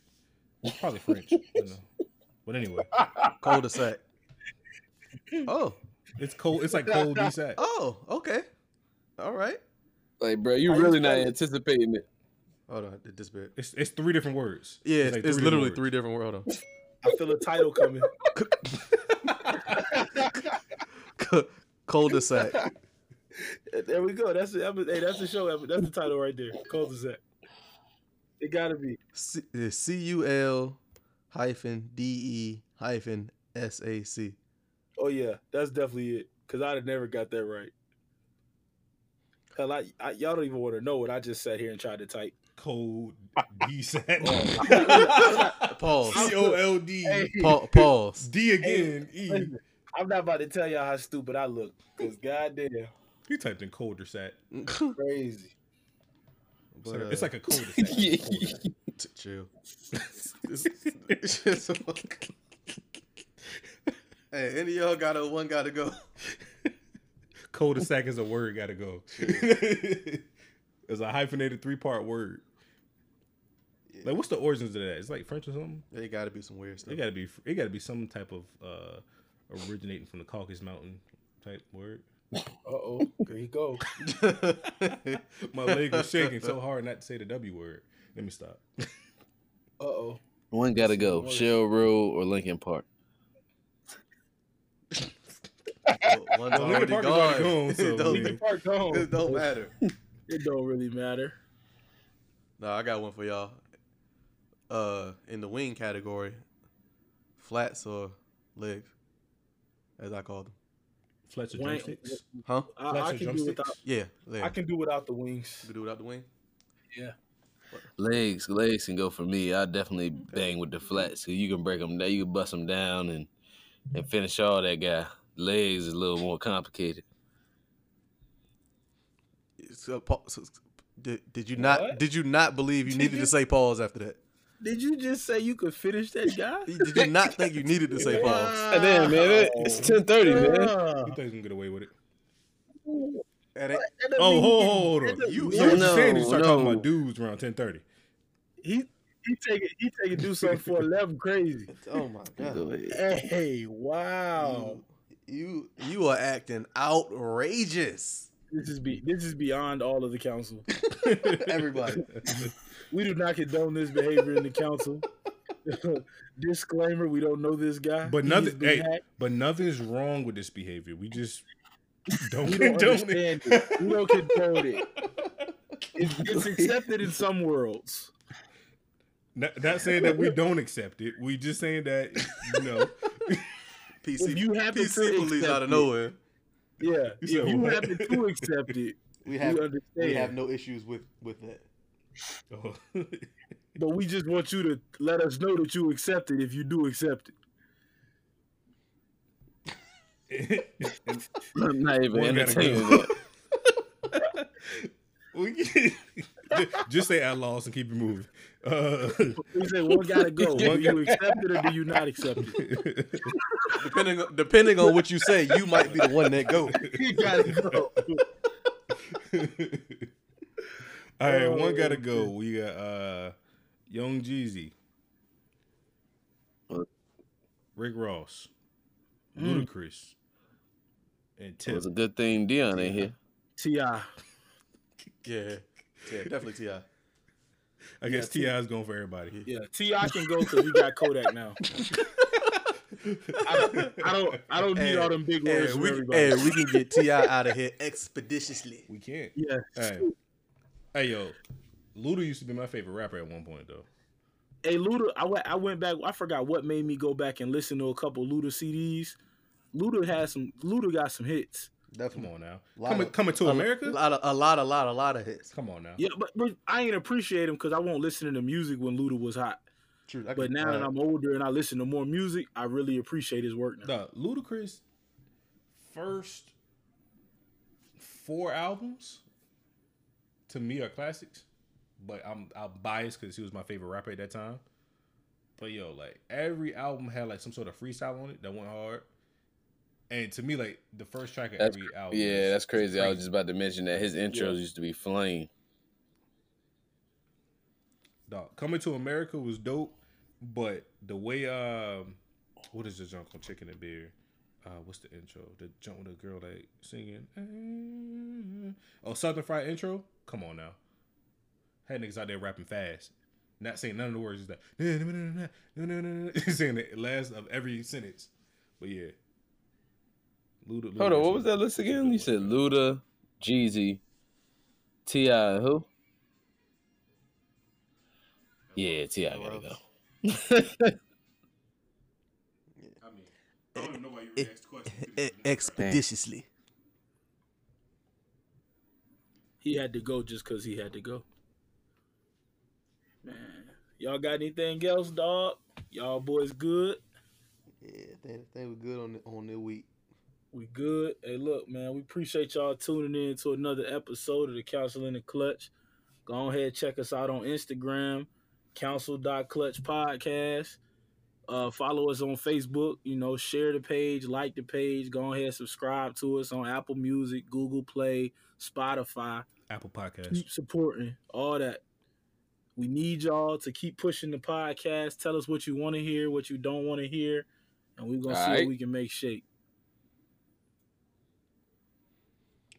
Speaker 3: It's probably French, you know. But anyway,
Speaker 4: Cul-de-sac. oh,
Speaker 3: it's cold. It's like cold decent.
Speaker 4: oh, okay. All right.
Speaker 5: Like, bro, you
Speaker 2: How you
Speaker 5: really not anticipating it.
Speaker 4: Hold on, did this bit.
Speaker 3: It's it's three different words.
Speaker 4: Yeah, it's,
Speaker 3: like
Speaker 4: it's
Speaker 3: three
Speaker 4: literally
Speaker 3: different
Speaker 4: three different words. Hold
Speaker 2: I feel a title coming.
Speaker 4: on. Cul-de-sac.
Speaker 2: there we go. That's the hey, that's the show. That's the title right there. Cul-de-sac. It gotta be.
Speaker 4: C C U L hyphen D E hyphen S A C.
Speaker 2: Oh yeah, that's definitely it. Cause I'd have never got that right. Hell, I, I y'all don't even want to know what I just sat here and tried to type.
Speaker 3: Cold decent. Oh.
Speaker 4: Pause.
Speaker 3: C O L D
Speaker 2: Hey,
Speaker 4: Pa- pause.
Speaker 3: D again. E.
Speaker 2: listen, I'm not about to tell y'all how stupid I look. Cause goddamn,
Speaker 3: You typed in colder sack.
Speaker 2: Crazy.
Speaker 4: But,
Speaker 3: It's, like,
Speaker 4: uh,
Speaker 3: it's like a colder sack.
Speaker 5: Yeah.
Speaker 4: chill. It's just- hey, any of y'all got a one gotta go.
Speaker 3: colder sack is a word. Got to go. it's a hyphenated three part word. Like, what's the origins of that? It's like French or something.
Speaker 4: It gotta be some weird stuff.
Speaker 3: It got to be. It got to be some type of uh originating from the Caucasus Mountain type word.
Speaker 2: Uh oh. There you go.
Speaker 3: My leg was shaking so hard not to say the W word. Let me stop.
Speaker 2: Uh oh.
Speaker 5: One gotta go. Shell Road or Linkin Park.
Speaker 4: One's
Speaker 3: Well,
Speaker 4: already
Speaker 3: Linkin Park is
Speaker 4: gone.
Speaker 3: already gone, so,
Speaker 4: it, don't,
Speaker 3: yeah.
Speaker 2: Park gone.
Speaker 4: it don't matter.
Speaker 2: It don't really matter.
Speaker 4: No, I got one for y'all. Uh, in the wing category, flats or legs, as I call them.
Speaker 3: Fletcher
Speaker 2: Wang-
Speaker 3: drumsticks.
Speaker 4: Huh?
Speaker 2: I,
Speaker 3: Flats
Speaker 2: I
Speaker 3: or
Speaker 2: can do
Speaker 3: drumsticks?
Speaker 2: without.
Speaker 4: Yeah, legs.
Speaker 2: I can do without the wings.
Speaker 4: You can do without the wing.
Speaker 2: Yeah.
Speaker 5: Legs, legs can go for me. I definitely bang with the flats. So you can break them down, you can bust them down and and finish all that guy. Legs is a little more complicated.
Speaker 4: So, so- did, did you not?
Speaker 2: What?
Speaker 4: Did you not believe you needed to say pause after that?
Speaker 2: Did you just say you could finish that guy?
Speaker 4: Did you not think you needed to say pause?
Speaker 5: Hey, damn, man, it's ten thirty, man.
Speaker 3: You think you can get away with it?
Speaker 4: And it-
Speaker 3: Oh,
Speaker 2: mean
Speaker 3: hold,
Speaker 2: he-
Speaker 3: hold, on.
Speaker 2: don't-
Speaker 3: You,
Speaker 2: yeah,
Speaker 3: so
Speaker 5: no,
Speaker 3: you saying you start talking about dudes around ten thirty.
Speaker 2: He he take it. He take it. Do something for eleven. Crazy.
Speaker 4: oh my god!
Speaker 2: Hey, wow.
Speaker 4: You you are acting outrageous.
Speaker 2: This is be this is beyond all of the council.
Speaker 4: Everybody.
Speaker 2: We do not condone this behavior in the council. Disclaimer: We don't know this guy.
Speaker 3: But
Speaker 2: He
Speaker 3: nothing.
Speaker 2: has been
Speaker 3: Hey,
Speaker 2: hacked.
Speaker 3: but nothing's wrong with this behavior. We just don't
Speaker 2: We don't
Speaker 3: condone
Speaker 2: understand
Speaker 3: it.
Speaker 2: it. We don't condone it. It's, it's accepted in some worlds.
Speaker 3: Not, not saying that we don't accept it. We just saying that you know.
Speaker 4: PC,
Speaker 2: If you happen
Speaker 4: PC
Speaker 2: to
Speaker 4: police
Speaker 2: accept
Speaker 4: out of
Speaker 2: it.
Speaker 4: Nowhere.
Speaker 2: Yeah,
Speaker 3: You
Speaker 2: if
Speaker 3: said
Speaker 2: you
Speaker 3: what?
Speaker 2: happen to accept it,
Speaker 4: We
Speaker 2: we
Speaker 4: have
Speaker 2: understand.
Speaker 4: we have no issues with with that.
Speaker 3: Oh.
Speaker 2: But we just want you to let us know that you accept it if you do accept it.
Speaker 5: I'm not even entertaining that.
Speaker 3: Just say "at outlaws and keep it moving. Uh,
Speaker 2: We say one gotta go. Do you accept it or do you not accept it?
Speaker 4: Depending on, depending on what you say, you might be the one that go.
Speaker 2: You gotta go.
Speaker 3: All right, one gotta go. We got uh Young Jeezy, Rick Ross,
Speaker 2: Mm.
Speaker 3: Ludacris, and
Speaker 5: It
Speaker 3: Tip.
Speaker 5: was a good thing Dion ain't here.
Speaker 2: Ti.
Speaker 4: Yeah, yeah, definitely Ti.
Speaker 3: I guess T.I. is going for everybody.
Speaker 2: Yeah, T.I. can go because we got Kodak now. I don't, I don't, I don't need
Speaker 4: Hey,
Speaker 2: all them big
Speaker 4: Hey,
Speaker 2: words from
Speaker 4: we,
Speaker 2: everybody.
Speaker 4: hey, we can get T.I. out of here expeditiously.
Speaker 3: We can't.
Speaker 2: yeah,
Speaker 3: Hey, hey, yo, Luda used to be my favorite rapper at one point though.
Speaker 2: Hey Luda, I went I went back. I forgot what made me go back and listen to a couple Luda CDs. Luda had some. Luda got some hits.
Speaker 3: Come
Speaker 4: Definitely.
Speaker 3: on now,
Speaker 4: Lot
Speaker 3: coming
Speaker 4: of-
Speaker 3: coming to
Speaker 4: a,
Speaker 3: America.
Speaker 4: A lot, of, a lot, a lot, a lot of hits.
Speaker 3: Come on now.
Speaker 2: Yeah, but, but I ain't appreciate him because I won't listen to the music when Luda was hot.
Speaker 4: True. I
Speaker 2: But
Speaker 4: can-
Speaker 2: now that I'm older and I listen to more music, I really appreciate his work now.
Speaker 3: The Ludacris first four albums to me are classics, but I'm I'm biased because he was my favorite rapper at that time. But yo, like every album had like some sort of freestyle on it that went hard, and to me, like the first track of
Speaker 5: That's
Speaker 3: every album.
Speaker 5: Yeah, that's
Speaker 3: is
Speaker 5: crazy. I was just about to mention that his intros
Speaker 2: Yeah.
Speaker 5: used to be flame.
Speaker 3: Dog, Coming to America was dope, but the way um, what is the junk on Chicken and Beer? Uh, what's the intro? The jump with the girl like singing. Oh, Southern Fried intro. Come on now, had niggas out there rapping fast, not saying none of the words. Just that saying the last of every sentence. But yeah, Luda.
Speaker 5: Hold on, what was that list again? You said Luda, Jeezy, T.I., who? Yeah, T.I. gotta go.
Speaker 3: I mean, I don't even know why you eh, asked the question.
Speaker 4: e- eh, eh, expeditiously.
Speaker 2: He had to go just because he had to go. Man, y'all got anything else, dog? Y'all boys good?
Speaker 4: Yeah, they they were good on the, on their week.
Speaker 2: We good. Hey, look, man, we appreciate y'all tuning in to another episode of the Council in the Clutch. Go ahead, check us out on Instagram, council.clutch podcast. Uh, follow us on Facebook, you know, share the page, like the page, go ahead, subscribe to us on Apple Music, Google Play, Spotify.
Speaker 3: Apple Podcast.
Speaker 2: Keep supporting all that. We need y'all to keep pushing the podcast. Tell us what you want to hear, what you don't want to hear, and we're gonna
Speaker 5: All
Speaker 2: see
Speaker 5: right.
Speaker 2: what we can make shape.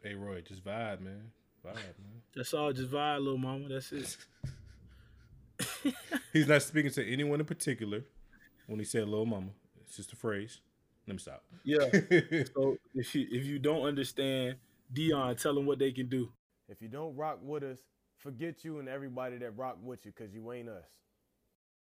Speaker 3: Hey Roy, just vibe, man. Vibe, man.
Speaker 2: That's all. Just vibe, little mama. That's it.
Speaker 3: He's not speaking to anyone in particular when he said "little mama." It's just a phrase. Let me stop.
Speaker 2: Yeah. so if you if you don't understand, Dion, tell them what they can do.
Speaker 6: If you don't rock with us, forget you and everybody that rock with you because you ain't us.